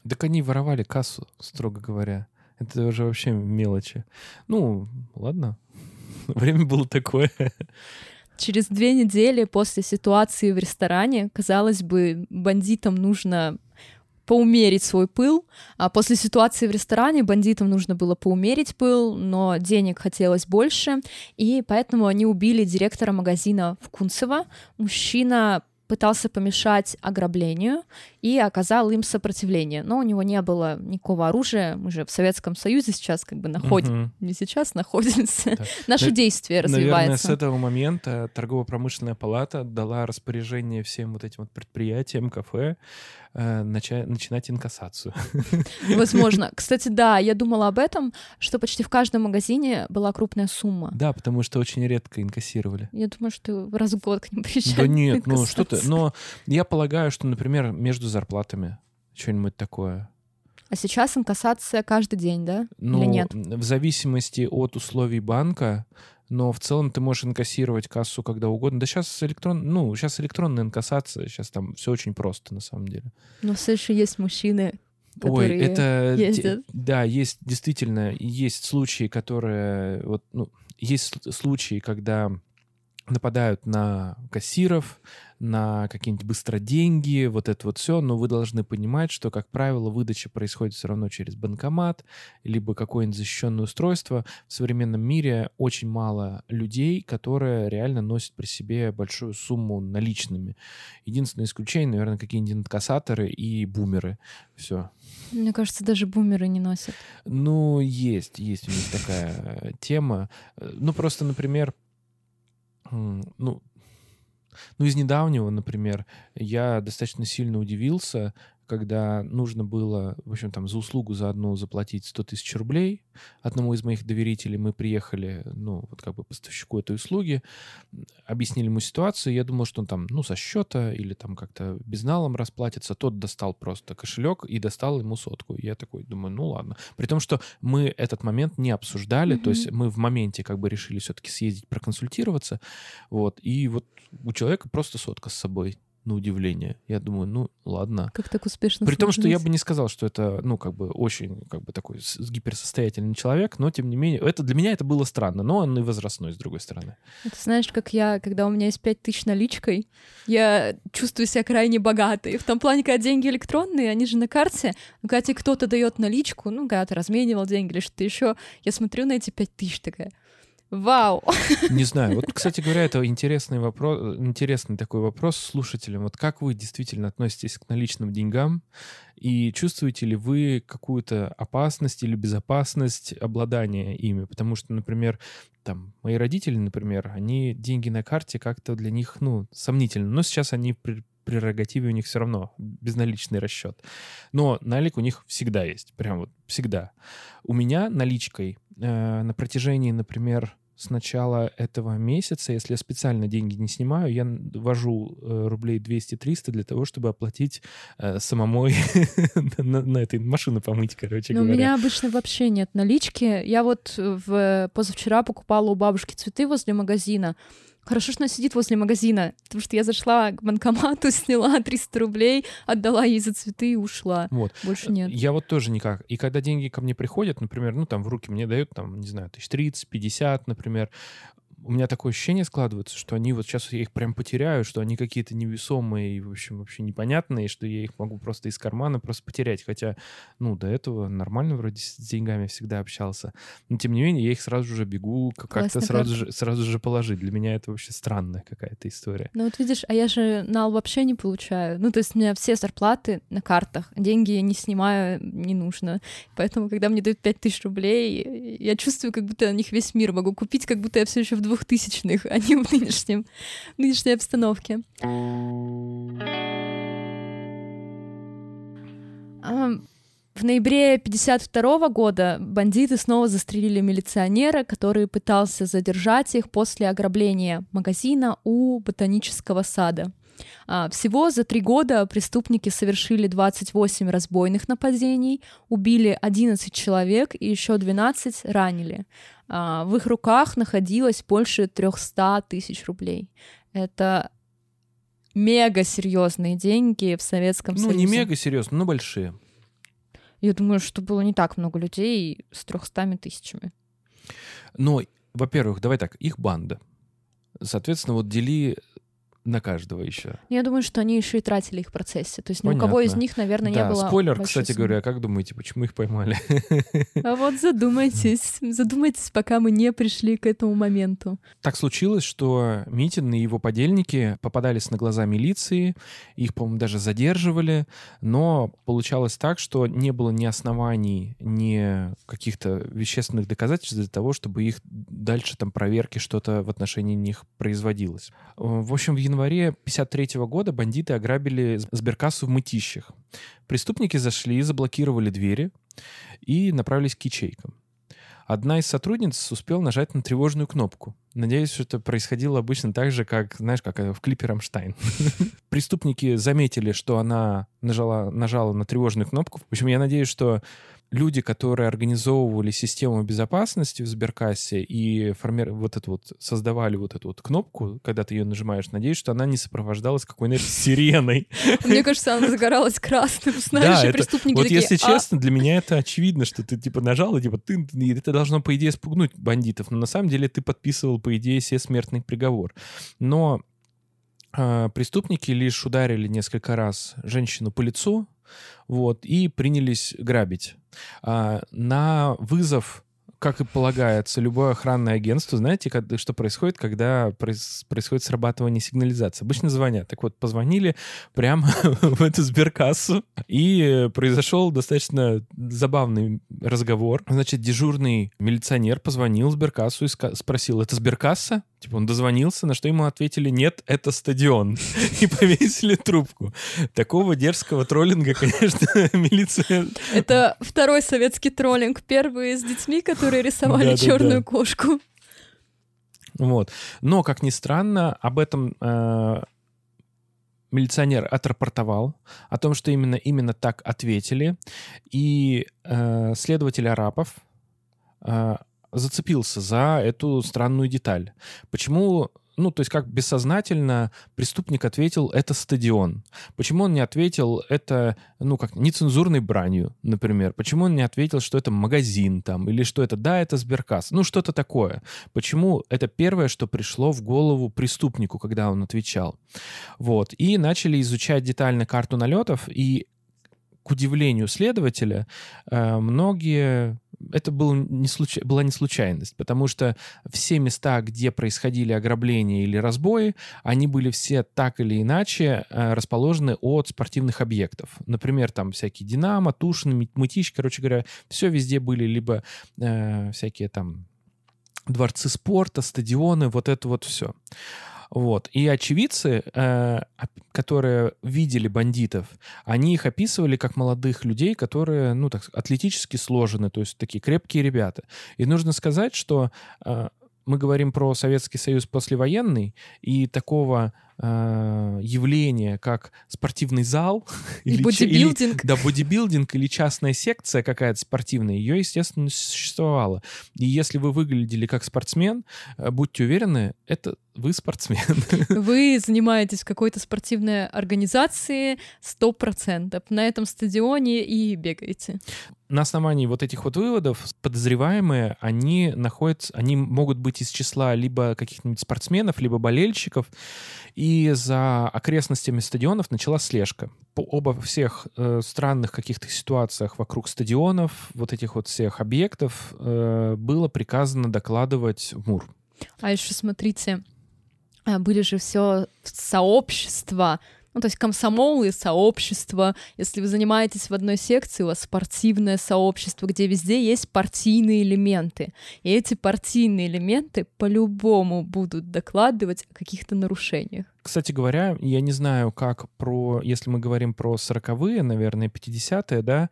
Так они воровали кассу, строго говоря. Это уже вообще мелочи. Ну, ладно. Время было такое. Через две недели после ситуации в ресторане, казалось бы, бандитам нужно поумерить свой пыл. А после ситуации в ресторане бандитам нужно было поумерить пыл, но денег хотелось больше, и поэтому они убили директора магазина в Кунцево. Мужчина пытался помешать ограблению и оказал им сопротивление. Но у него не было никакого оружия. Мы же в Советском Союзе сейчас как бы находим, Мгм. не сейчас находимся. Да. Наше На- действие Наверное, с развивается. этого момента торгово-промышленная палата дала распоряжение всем вот этим вот предприятиям, кафе э, нача- начинать инкассацию. Возможно. Кстати, да, я думала об этом, что почти в каждом магазине была крупная сумма. Да, потому что очень редко инкассировали. Я думаю, что раз в год к ним приезжают. Да нет, ну что ты. Но я полагаю, что, например, между зарплатами что-нибудь такое. А сейчас инкассация каждый день, да? Ну, Или нет? в зависимости от условий банка, но в целом ты можешь инкассировать кассу когда угодно. Да сейчас электрон, ну, сейчас электронная инкассация, сейчас там все очень просто на самом деле. Но все еще есть мужчины, Ой, это... ездят. Да, есть действительно, есть случаи, которые... Вот, ну, есть случаи, когда нападают на кассиров, на какие-нибудь быстроденьги, вот это вот все, но вы должны понимать, что, как правило, выдача происходит все равно через банкомат, либо какое-нибудь защищенное устройство. В современном мире очень мало людей, которые реально носят при себе большую сумму наличными. Единственное исключение, наверное, какие-нибудь инкассаторы и бумеры. Все. Мне кажется, даже бумеры не носят. Ну, есть, есть у них такая э, тема. Э, Ну, просто, например, ну, ну, из недавнего, например, я достаточно сильно удивился, когда нужно было, в общем, там, за услугу за одну заплатить 100 тысяч рублей. Одному из моих доверителей мы приехали, ну, вот как бы поставщику этой услуги, объяснили ему ситуацию. Я думал, что он там, ну, со счета или там как-то безналом расплатится. Тот достал просто кошелек и достал ему сотку. Я такой думаю, ну, ладно. При том, что мы этот момент не обсуждали, то есть мы в моменте как бы решили все-таки съездить проконсультироваться, вот, и вот у человека просто сотка с собой, на удивление. Я думаю, ну, ладно. Как так успешно При том, что я бы не сказал, что это, ну, как бы очень, как бы такой с- гиперсостоятельный человек, но тем не менее, это для меня это было странно, но он и возрастной, с другой стороны. Ты знаешь, как я, когда у меня есть пять тысяч наличкой, я чувствую себя крайне богатой. В том плане, когда деньги электронные, они же на карте, но когда тебе кто-то дает наличку, ну, когда ты разменивал деньги или что-то еще, я смотрю на эти пять тысяч такая, вау! Не знаю. Вот, кстати говоря, это интересный вопрос, интересный такой вопрос слушателям. Вот как вы действительно относитесь к наличным деньгам и чувствуете ли вы какую-то опасность или безопасность обладания ими? Потому что, например, там мои родители, например, они деньги на карте как-то для них, ну, сомнительно. Но сейчас они при прерогативе у них все равно безналичный расчет. Но налик у них всегда есть, прям вот всегда. У меня наличкой э, на протяжении, например, с начала этого месяца, если я специально деньги не снимаю, я ввожу э, рублей 200-300 для того, чтобы оплатить э, самомой на, на этой машину помыть, короче Но у говоря. меня обычно вообще нет налички. Я вот в позавчера покупала у бабушки цветы возле магазина. Хорошо, что она сидит возле магазина, потому что я зашла к банкомату, сняла 300 рублей, отдала ей за цветы и ушла. Вот. Больше нет. Я вот тоже никак. И когда деньги ко мне приходят, например, ну там в руки мне дают, там, не знаю, тысяч 30, 50, например, у меня такое ощущение складывается, что они вот сейчас я их прям потеряю, что они какие-то невесомые и, в общем, вообще непонятные, что я их могу просто из кармана просто потерять. Хотя, ну, до этого нормально вроде с деньгами всегда общался. Но, тем не менее, я их сразу же бегу как- как-то сразу же, сразу же положить. Для меня это вообще странная какая-то история. Ну вот видишь, а я же нал вообще не получаю. Ну то есть у меня все зарплаты на картах, деньги я не снимаю, не нужно. Поэтому, когда мне дают 5000 рублей, я чувствую, как будто на них весь мир могу купить, как будто я все еще в двухтысячных, а не в нынешнем, нынешней обстановке. А, В ноябре 52 года бандиты снова застрелили милиционера, который пытался задержать их после ограбления магазина у ботанического сада. А, Всего за три года преступники совершили 28 разбойных нападений, убили 11 человек и еще 12 ранили. А, В их руках находилось больше 300 тысяч рублей. Это мега серьезные деньги в Советском Ну, Союзе. не мега серьезно, но большие. Я думаю, что было не так много людей с 300 тысячами. Но, во-первых, давай так, их банда. Соответственно, вот дели на каждого еще. Я думаю, что они еще и тратили их в процессе. То есть ни у кого из них, наверное, да, не было... спойлер, кстати суммы. говоря, как думаете, почему их поймали? А вот задумайтесь, задумайтесь, пока мы не пришли к этому моменту. Так случилось, что Митин и его подельники попадались на глаза милиции, их, по-моему, даже задерживали, но получалось так, что не было ни оснований, ни каких-то вещественных доказательств для того, чтобы их дальше там проверки, что-то в отношении них производилось. В общем, в январе 53 года бандиты ограбили сберкассу в Мытищах. Преступники зашли, заблокировали двери и направились к ячейкам. Одна из сотрудниц успела нажать на тревожную кнопку. Надеюсь, что это происходило обычно так же, как, знаешь, как в клипе «Рамштайн». Преступники заметили, что она нажала, нажала на тревожную кнопку. В общем, я надеюсь, что люди, которые организовывали систему безопасности в Сберкассе и форми... вот это вот создавали вот эту вот кнопку, когда ты ее нажимаешь, надеюсь, что она не сопровождалась какой-нибудь сиреной. Мне кажется, она загоралась красным. Знаешь, и преступники Вот если «А, честно, для меня это очевидно, что ты типа нажал, и типа ты, это должно, по идее, спугнуть бандитов. Но на самом деле ты подписывал, по идее, все смертный приговор. Но а, преступники лишь ударили несколько раз женщину по лицу, вот, и принялись грабить. А, на вызов как и полагается, любое охранное агентство, знаете, как- что происходит, когда проис- происходит срабатывание сигнализации? Обычно звонят. Так вот, позвонили прямо в эту сберкассу, и произошел достаточно забавный разговор. Значит, дежурный милиционер позвонил в сберкассу и спросил, это сберкасса? Типа он дозвонился, на что ему ответили, нет, это стадион. И повесили трубку. Такого дерзкого троллинга, конечно, милиция... Это второй советский троллинг. Первый с детьми, которые рисовали черную кошку. Вот. Но, как ни странно, об этом э, милиционер отрапортовал, о том, что именно, именно так ответили. И э, следователь Арапов э, зацепился за эту странную деталь. Почему ну, то есть как бессознательно преступник ответил, это стадион. Почему он не ответил, это, ну, как нецензурной бранью, например? Почему он не ответил, что это магазин там, или что это, да, это сберкасс, ну, что-то такое. Почему это первое, что пришло в голову преступнику, когда он отвечал? Вот. И начали изучать детально карту налетов, и к удивлению следователя, э, многие... Это был не случ... была не случайность, потому что все места, где происходили ограбления или разбои, они были все так или иначе э, расположены от спортивных объектов. Например, там всякие Динамо, Тушин, Мытищ, короче говоря, все везде были либо э, всякие там дворцы спорта, стадионы, вот это вот все. Вот. И очевидцы, э, которые видели бандитов, они их описывали как молодых людей, которые, ну, так атлетически сложены, то есть такие крепкие ребята. И нужно сказать, что э, мы говорим про Советский Союз послевоенный, и такого э, явления, как спортивный зал И че- бодибилдинг. да, бодибилдинг или частная секция какая-то спортивная, ее, естественно, существовало. И если вы выглядели как спортсмен, э, будьте уверены, это вы спортсмен. Вы занимаетесь в какой-то спортивной организации 100%. На этом стадионе и бегаете. На основании вот этих вот выводов подозреваемые, они находятся, они могут быть из числа либо каких-нибудь спортсменов, либо болельщиков, и за окрестностями стадионов началась слежка. По оба всех э, странных каких-то ситуациях вокруг стадионов, вот этих вот всех объектов, э, было приказано докладывать в МУР. А еще смотрите, а, были же все сообщества, ну, то есть комсомол и сообщество. Если вы занимаетесь в одной секции, у вас спортивное сообщество, где везде есть партийные элементы. И эти партийные элементы по-любому будут докладывать о каких-то нарушениях. Кстати говоря, я не знаю, как про, если мы говорим про 40-е, наверное, 50-е, да,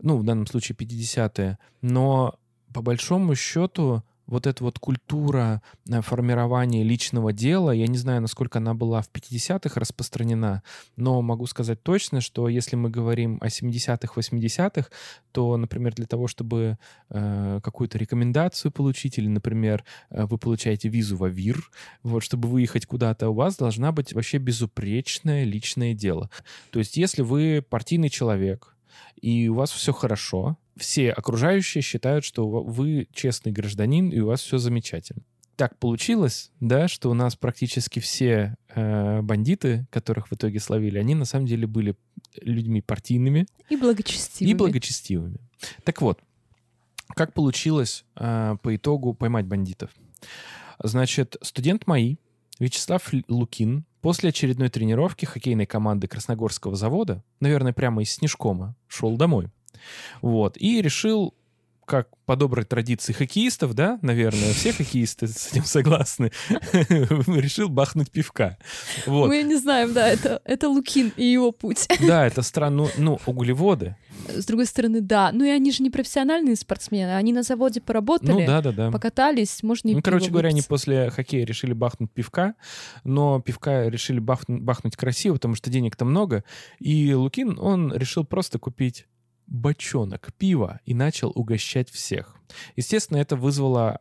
ну, в данном случае 50-е, но по большому счету вот эта вот культура э, формирования личного дела, я не знаю, насколько она была в 50-х распространена, но могу сказать точно, что если мы говорим о 70-х, 80-х, то, например, для того, чтобы э, какую-то рекомендацию получить, или, например, э, вы получаете визу в АВИР, вот, чтобы выехать куда-то, у вас должна быть вообще безупречное личное дело. То есть, если вы партийный человек, и у вас все хорошо, все окружающие считают, что вы честный гражданин, и у вас все замечательно. так получилось, да, что у нас практически все э, бандиты, которых в итоге словили, они на самом деле были людьми партийными И благочестивыми. и благочестивыми. Так вот, как получилось э, по итогу поймать бандитов? Значит, студент МАИ Вячеслав Лукин после очередной тренировки хоккейной команды Красногорского завода, наверное, прямо из Снежкома, шел домой. Вот. И решил, как по доброй традиции хоккеистов, да, наверное, все хоккеисты с этим согласны, решил бахнуть пивка. Вот. Мы не знаем, да, это, это Лукин и его путь. Да, это странно. Ну, углеводы. С другой стороны, да. Ну и они же не профессиональные спортсмены. Они на заводе поработали, Ну, да-да-да. покатались, можно и Ну, короче пиво говоря, они выпить. после хоккея решили бахнуть пивка, но пивка решили бахнуть, бахнуть красиво, потому что денег-то много. И Лукин, он решил просто купить бочонок пива и начал угощать всех. Естественно, это вызвало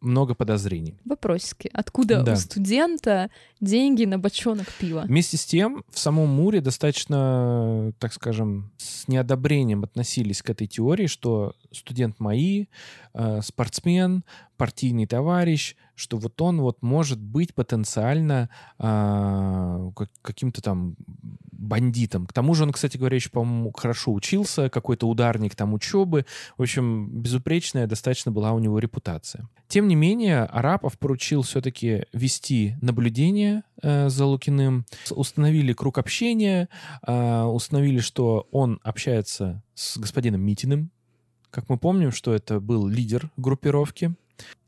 много подозрений. Вопросики. Откуда Да. у студента деньги на бочонок пива? Вместе с тем, в самом Муре достаточно, так скажем, с неодобрением относились к этой теории, что студент МАИ, э, спортсмен, партийный товарищ, что вот он вот может быть потенциально а, как- каким-то там бандитом. К тому же он, кстати говоря, еще, по-моему, хорошо учился, какой-то ударник там учебы. В общем, безупречная достаточно была у него репутация. Тем не менее, Арапов поручил все-таки вести наблюдение э, за Лукиным. Установили круг общения, э, установили, что он общается с господином Митиным. Как мы помним, что это был лидер группировки.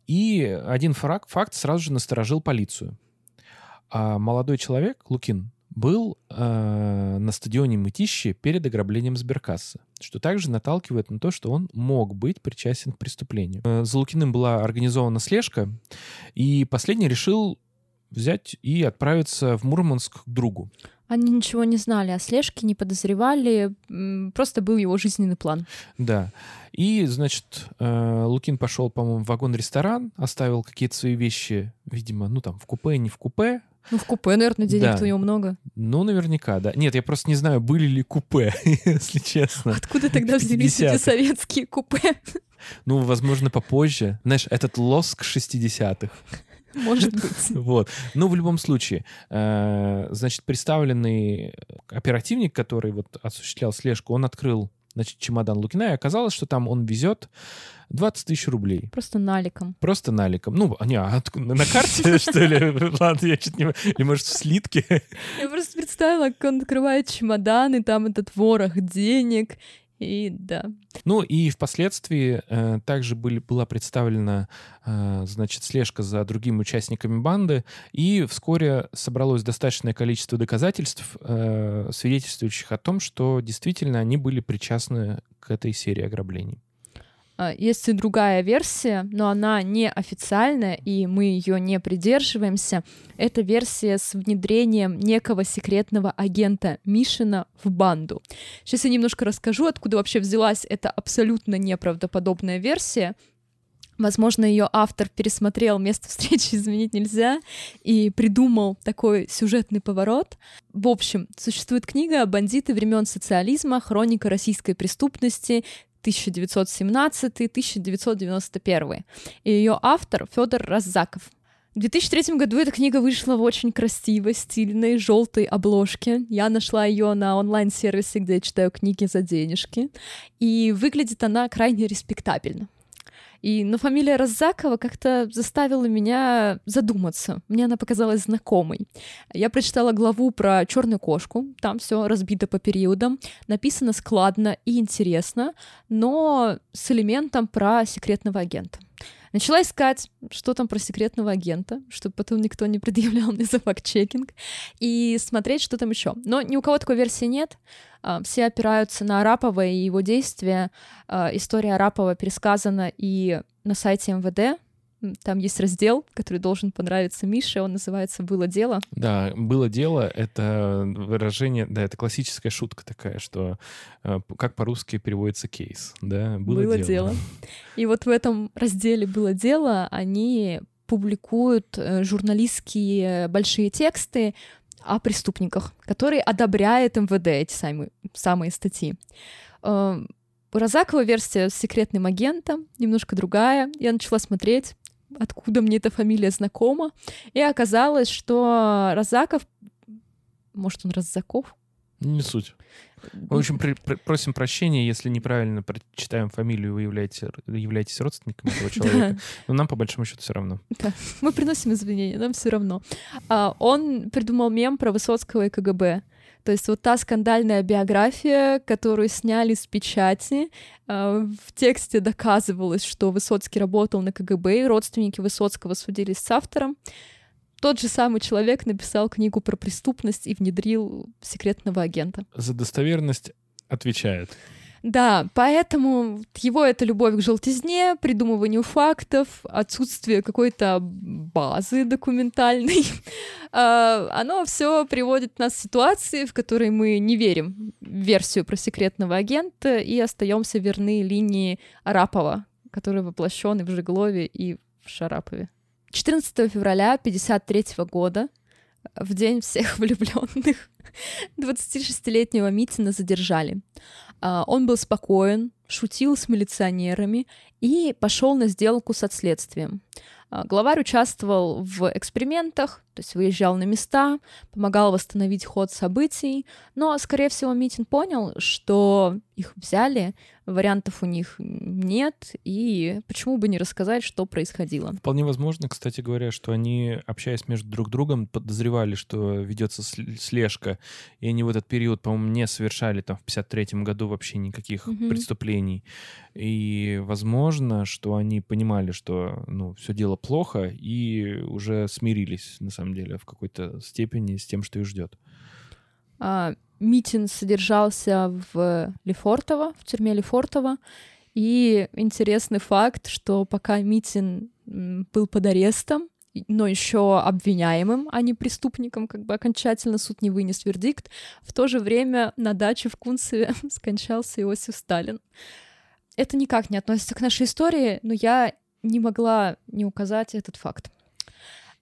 И один факт сразу же насторожил полицию. А молодой человек, Лукин, был э, на стадионе Мытищи перед ограблением сберкассы, что также наталкивает на то, что он мог быть причастен к преступлению. Э, за Лукиным была организована слежка, и последний решил взять и отправиться в Мурманск к другу. Они ничего не знали о слежке, не подозревали, просто был его жизненный план. Да. И, значит, э, Лукин пошел, по-моему, в вагон-ресторан, оставил какие-то свои вещи, видимо, ну там, в купе, не в купе. Ну, в купе, наверное, денег-то Да. у него много. Ну, наверняка, да. Нет, я просто не знаю, были ли купе, если честно. Откуда тогда взялись эти 50-х. советские купе? Ну, возможно, попозже. Знаешь, этот лоск 60-х. Может быть. Вот. Ну, в любом случае, э, значит, представленный оперативник, который вот осуществлял слежку, он открыл значит, чемодан Лукина, и оказалось, что там он везет 20 тысяч рублей. Просто наликом. Просто наликом. Ну, а не, а на карте, что ли? Ладно, я чуть не... Или, может, в слитке? Я просто представила, как он открывает чемодан, и там этот ворох денег. И да. Ну и впоследствии э, также были, была представлена, э, значит, слежка за другими участниками банды, и вскоре собралось достаточное количество доказательств, э, свидетельствующих о том, что действительно они были причастны к этой серии ограблений. А, Есть и другая версия, но она не официальная, и мы ее не придерживаемся. Это версия с внедрением некого секретного агента Мишина в банду. Сейчас я немножко расскажу, откуда вообще взялась эта абсолютно неправдоподобная версия. Возможно, ее автор пересмотрел место встречи изменить нельзя и придумал такой сюжетный поворот. В общем, существует книга «Бандиты времен социализма. Хроника российской преступности 1917-1991. И ее автор Федор Раззаков. В 2003 году эта книга вышла в очень красивой, стильной, желтой обложке. Я нашла ее на онлайн-сервисе, где я читаю книги за денежки. И выглядит она крайне респектабельно. И, но фамилия Раззакова как-то заставила меня задуматься. Мне она показалась знакомой. Я прочитала главу про черную кошку. Там все разбито по периодам. Написано складно и интересно, но с элементом про секретного агента. Начала искать, что там про секретного агента, чтобы потом никто не предъявлял мне за факт-чекинг, и смотреть, что там еще. Но ни у кого такой версии нет. А, Все опираются на Арапова и его действия. А, История Арапова пересказана и на сайте МВД. Там есть раздел, который должен понравиться Мише. Он называется «Было дело». Да, было дело, это выражение, да, это классическая шутка такая, что э, как по-русски переводится кейс, да, было, дело. И вот в этом разделе «Было дело» они публикуют э, журналистские большие тексты о преступниках, которые одобряет МВД эти самые, самые статьи. Э, Розакова версия с секретным агентом, немножко другая. Я начала смотреть, откуда мне эта фамилия знакома. И оказалось, что Розаков, может, он Розаков? Не суть. В общем, при, при, просим прощения, если неправильно прочитаем фамилию, вы являетесь, являетесь родственником этого человека. Но нам, по большому счету, все равно. Да, мы приносим извинения, нам все равно. А, он придумал мем про Высоцкого и КГБ. То есть вот та скандальная биография, которую сняли с печати, а, в тексте доказывалось, что Высоцкий работал на КГБ, и родственники Высоцкого судились с автором. Тот же самый человек написал книгу про преступность и внедрил секретного агента. За достоверность отвечает. Да, поэтому его это любовь к желтизне, придумыванию фактов, отсутствие какой-то базы документальной, а, оно все приводит нас в ситуации, в которой мы не верим в версию про секретного агента и остаемся верны линии Арапова, который воплощен и в Жеглове, и в Шарапове. 14 февраля 1953 года, в день всех влюбленных, 26-летнего Митина задержали. А, он был спокоен, шутил с милиционерами и пошел на сделку с следствием. А, главарь участвовал в экспериментах, то есть выезжал на места, помогал восстановить ход событий, но, скорее всего, Митин понял, что их взяли, вариантов у них нет, и почему бы не рассказать, что происходило. Вполне возможно, кстати говоря, что они, общаясь между друг другом, подозревали, что ведется слежка, и они в этот период, по-моему, не совершали там в 53 году вообще никаких угу. преступлений. И возможно, что они понимали, что ну, все дело плохо, и уже смирились, на самом деле, в какой-то степени с тем, что их ждет. А, Митин содержался в Лефортово, в тюрьме Лефортово. И интересный факт, что пока Митин был под арестом, но еще обвиняемым, а не преступником, как бы окончательно суд не вынес вердикт. В то же время на даче в Кунцеве скончался Иосиф Сталин. Это никак не относится к нашей истории, но я не могла не указать этот факт.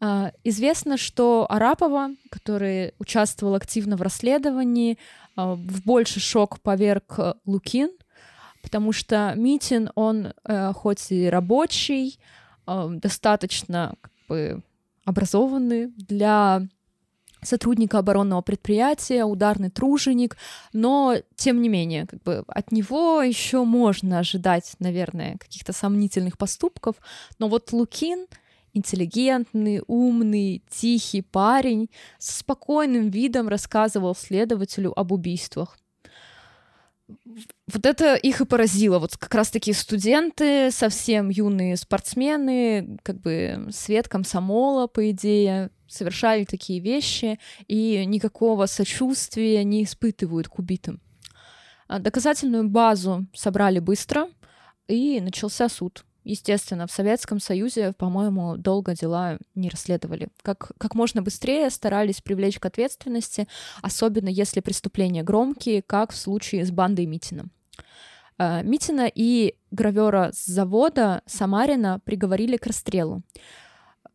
А, известно, что Арапова, который участвовал активно в расследовании, а, в больший шок поверг Лукин, потому что Митин, он э, хоть и рабочий, а, достаточно как бы, образованный для сотрудника оборонного предприятия, ударный труженик, но тем не менее, как бы от него еще можно ожидать, наверное, каких-то сомнительных поступков, но вот Лукин — интеллигентный, умный, тихий парень со спокойным видом рассказывал следователю об убийствах. Вот это их и поразило. Вот как раз такие студенты, совсем юные спортсмены, как бы свет комсомола, по идее, совершали такие вещи и никакого сочувствия не испытывают к убитым. А доказательную базу собрали быстро, и начался суд. Естественно, в Советском Союзе, по-моему, долго дела не расследовали. Как, как можно быстрее старались привлечь к ответственности, особенно если преступления громкие, как в случае с бандой Митина. Митина и гравера с завода Самарина приговорили к расстрелу.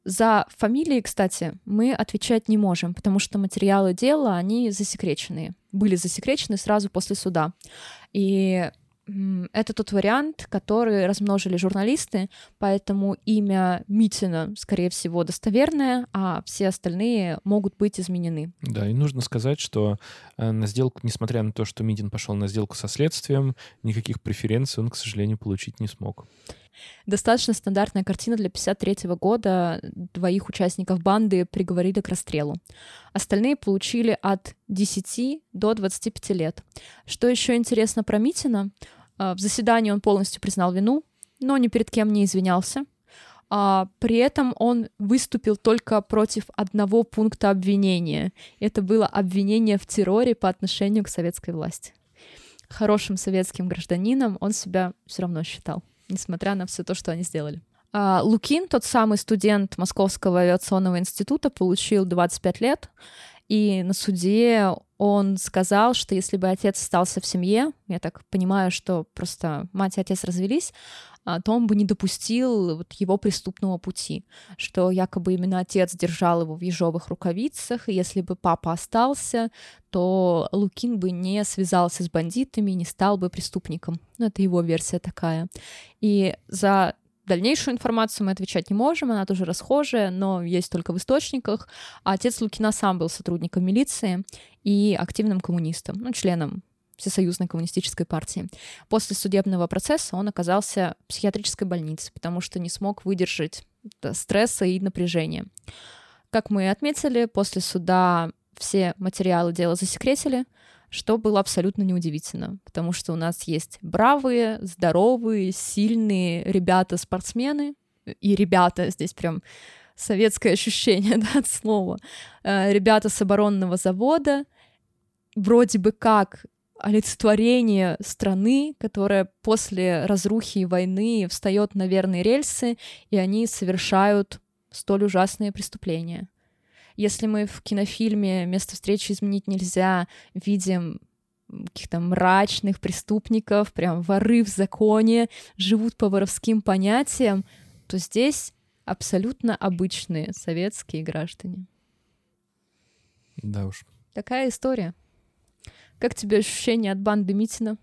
За фамилии, кстати, мы отвечать не можем, потому что материалы дела, они засекреченные, были засекречены сразу после суда. И это тот вариант, который размножили журналисты, поэтому имя Митина, скорее всего, достоверное, а все остальные могут быть изменены. Да, и нужно сказать, что э, на сделку, несмотря на то, что Митин пошел на сделку со следствием, никаких преференций он, к сожалению, получить не смог. Достаточно стандартная картина для 53 года. Двоих участников банды приговорили к расстрелу. Остальные получили от 10 до 25 лет. Что еще интересно про Митина? А, в заседании он полностью признал вину, но ни перед кем не извинялся. А при этом он выступил только против одного пункта обвинения. Это было обвинение в терроре по отношению к советской власти. Хорошим советским гражданином он себя все равно считал, несмотря на все то, что они сделали. А Лукин, тот самый студент Московского авиационного института, получил 25 лет, и на суде он сказал, что если бы отец остался в семье, я так понимаю, что просто мать и отец развелись, а, то он бы не допустил вот его преступного пути, что якобы именно отец держал его в ежовых рукавицах, и если бы папа остался, то Лукин бы не связался с бандитами, не стал бы преступником. Ну, это его версия такая. И за дальнейшую информацию мы отвечать не можем, она тоже расхожая, но есть только в источниках. А отец Лукина сам был сотрудником милиции и активным коммунистом, ну, членом Всесоюзной коммунистической партии. После судебного процесса он оказался в психиатрической больнице, потому что не смог выдержать стресса и напряжения. Как мы отметили, после суда все материалы дела засекретили, что было абсолютно неудивительно, потому что у нас есть бравые, здоровые, сильные ребята-спортсмены, и ребята здесь прям советское ощущение, да, от слова, э, ребята с оборонного завода, вроде бы как олицетворение страны, которая после разрухи и войны встает на верные рельсы, и они совершают столь ужасные преступления. Если мы в кинофильме «Место встречи изменить нельзя» видим каких-то мрачных преступников, прям воры в законе, живут по воровским понятиям, то здесь абсолютно обычные советские граждане. Да уж. Такая история. Как тебе ощущение от банды Митина?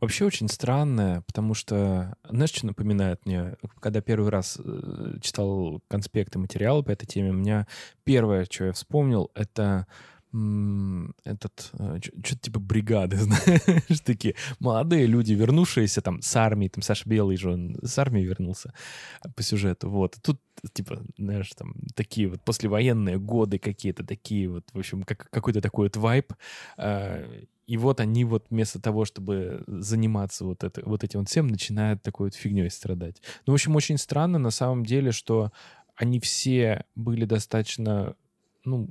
Вообще очень странное, потому что, знаешь, что напоминает мне? Когда первый раз э, читал конспекты материалы по этой теме, у меня первое, что я вспомнил, это этот, э, что-то типа бригады, знаешь, такие молодые люди, вернувшиеся там с армии, там Саша Белый же, он с армии вернулся по сюжету, вот. Тут, типа, знаешь, там такие вот послевоенные годы какие-то такие вот, в общем, как, какой-то такой вот вайб, а, и вот они вот вместо того, чтобы заниматься вот, это, вот этим всем, начинают такой вот фигней страдать. Ну, в общем, очень странно на самом деле, что они все были достаточно, ну,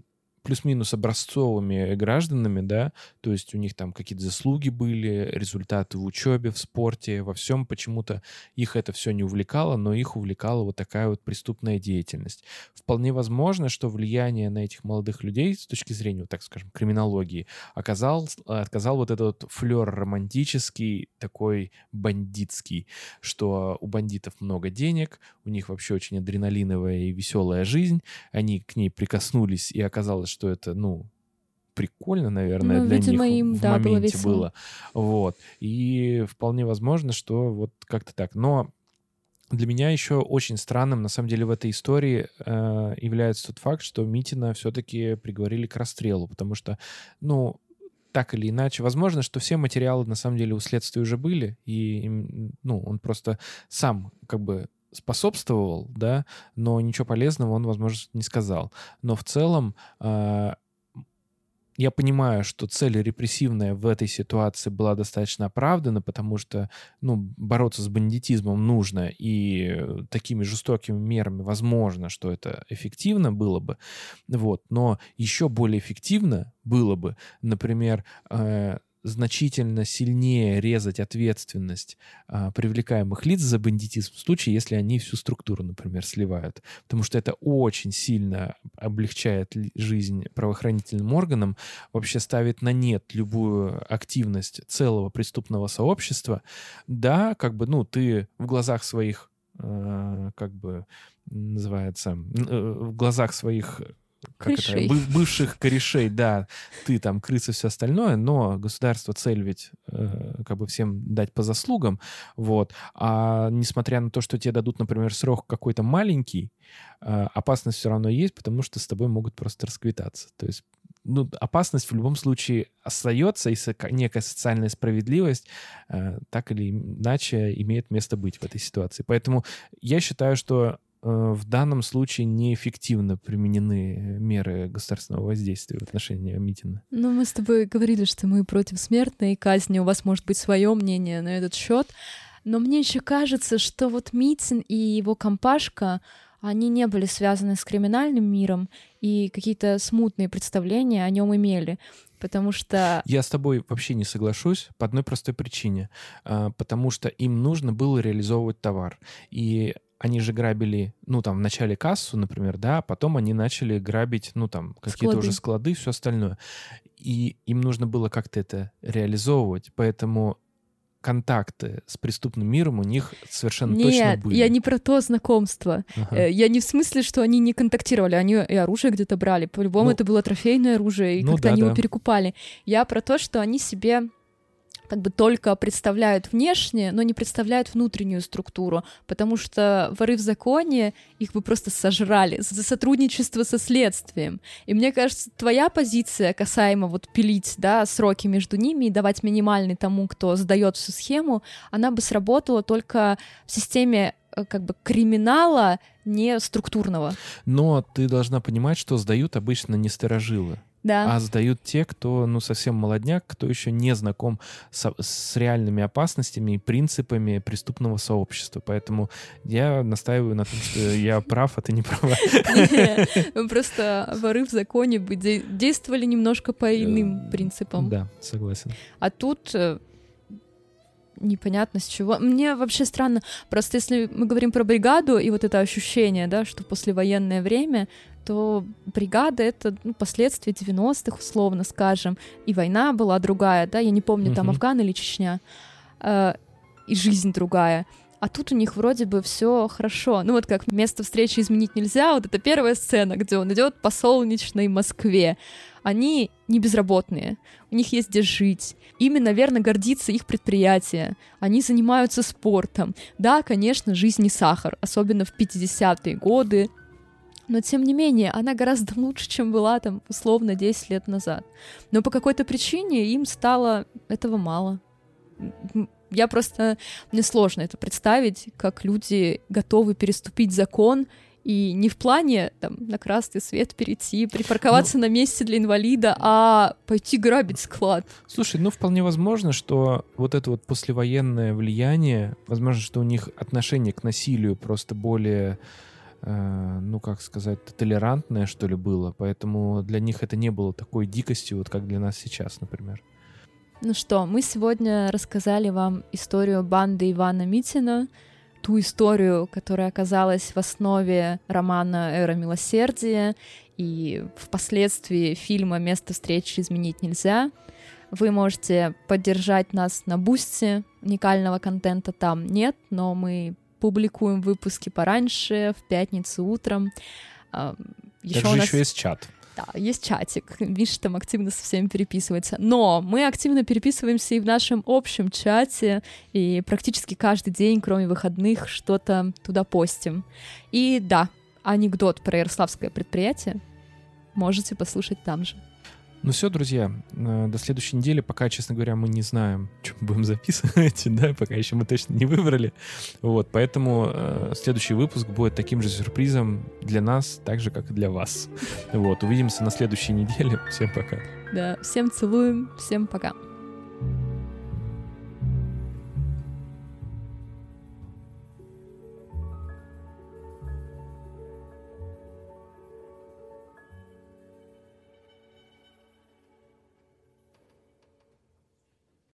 плюс-минус образцовыми гражданами, да, то есть у них там какие-то заслуги были, результаты в учебе, в спорте, во всем почему-то их это все не увлекало, но их увлекала вот такая вот преступная деятельность. Вполне возможно, что влияние на этих молодых людей с точки зрения, вот так скажем, криминологии оказал, отказал вот этот вот флер романтический, такой бандитский, что у бандитов много денег, у них вообще очень адреналиновая и веселая жизнь, они к ней прикоснулись, и оказалось, что это, ну, прикольно, наверное, ну, для видимо, них им, в да, моменте было, было. Вот. И вполне возможно, что вот как-то так. Но для меня еще очень странным, на самом деле, в этой истории э, является тот факт, что Митина все-таки приговорили к расстрелу, потому что, ну, так или иначе, возможно, что все материалы на самом деле у следствия уже были, и, ну, он просто сам как бы способствовал, да, но ничего полезного он, возможно, не сказал. Но в целом э, я понимаю, что цель репрессивная в этой ситуации была достаточно оправдана, потому что, ну, бороться с бандитизмом нужно, и такими жестокими мерами возможно, что это эффективно было бы, вот. Но еще более эффективно было бы, например, э, значительно сильнее резать ответственность а, привлекаемых лиц за бандитизм в случае, если они всю структуру, например, сливают. Потому что это очень сильно облегчает жизнь правоохранительным органам, вообще ставит на нет любую активность целого преступного сообщества. Да, как бы, ну, ты в глазах своих, э, как бы, называется, э, в глазах своих как корешей. это, бывших корешей, да, ты там крыса, все остальное, но государство цель ведь э, как бы всем дать по заслугам, вот. А несмотря на то, что тебе дадут, например, срок какой-то маленький, э, опасность все равно есть, потому что с тобой могут просто расквитаться. То есть ну, опасность в любом случае остается, и некая социальная справедливость э, так или иначе имеет место быть в этой ситуации. Поэтому я считаю, что в данном случае неэффективно применены меры государственного воздействия в отношении Митина. Ну, мы с тобой говорили, что мы против смертной казни, у вас может быть свое мнение на этот счет, но мне еще кажется, что вот Митин и его компашка, они не были связаны с криминальным миром, и какие-то смутные представления о нем имели. Потому что... Я с тобой вообще не соглашусь по одной простой причине. А, потому что им нужно было реализовывать товар. И они же грабили, ну, там, в начале кассу, например, да, а потом они начали грабить, ну, там, какие-то уже склады, все остальное. И им нужно было как-то это реализовывать, поэтому контакты с преступным миром у них совершенно Нет, точно были. я не про то знакомство. Ага. Э, я не в смысле, что они не контактировали, они и оружие где-то брали. По-любому ну, это было трофейное оружие, и ну, как-то да, они да. его перекупали. Я про то, что они себе как бы только представляют внешне, но не представляют внутреннюю структуру, потому что воры в законе их бы просто сожрали за сотрудничество со следствием. И мне кажется, твоя позиция касаемо вот пилить, да, сроки между ними и давать минимальный тому, кто сдает всю схему, она бы сработала только в системе э, как бы криминала не структурного. Но ты должна понимать, что сдают обычно не сторожилы. Да. А сдают те, кто, ну, совсем молодняк, кто еще не знаком с, с реальными опасностями и принципами преступного сообщества. Поэтому я настаиваю на том, что я прав, а ты не права. Просто воры в законе бы действовали немножко по иным э, принципам. Да, согласен. А тут э, непонятно с чего. Мне вообще странно, просто если мы говорим про бригаду и вот это ощущение, да, что послевоенное время что бригада — это ну, последствия 90-х, условно скажем, и война была другая, да, я не помню, там Афган или Чечня, э, и жизнь другая. А тут у них вроде бы все хорошо. Ну вот как место встречи изменить нельзя. Вот это первая сцена, где он идет по солнечной Москве. Они не безработные, у них есть где жить. Ими, наверное, гордится их предприятие. Они занимаются спортом. Да, конечно, жизнь не сахар, особенно в 50-е годы, но тем не менее она гораздо лучше, чем была там условно 10 лет назад. Но по какой-то причине им стало этого мало. Я просто... Мне сложно это представить, как люди готовы переступить закон и не в плане там на красный свет перейти, припарковаться ну, на месте для инвалида, а пойти грабить склад. Слушай, ну вполне возможно, что вот это вот послевоенное влияние, возможно, что у них отношение к насилию просто более ну, как сказать, толерантное, что ли, было. Поэтому для них это не было такой дикостью, вот как для нас сейчас, например. Ну что, мы сегодня рассказали вам историю банды Ивана Митина, ту историю, которая оказалась в основе романа «Эра милосердия» и впоследствии фильма «Место встречи изменить нельзя». Вы можете поддержать нас на бусте, уникального контента там нет, но мы публикуем выпуски пораньше, в пятницу утром. Еще Также у нас... еще есть чат. Да, есть чатик. Миша там активно со всеми переписывается. Но мы активно переписываемся и в нашем общем чате, и практически каждый день, кроме выходных, что-то туда постим. И да, анекдот про Ярославское предприятие можете послушать там же. Ну все, друзья, э, до следующей недели. Пока, честно говоря, мы не знаем, что мы будем записывать, да, пока еще мы точно не выбрали. Вот, поэтому э, следующий выпуск будет таким же сюрпризом для нас, так же, как и для вас. Вот, увидимся на следующей неделе. Всем пока. Да, всем целуем, всем пока.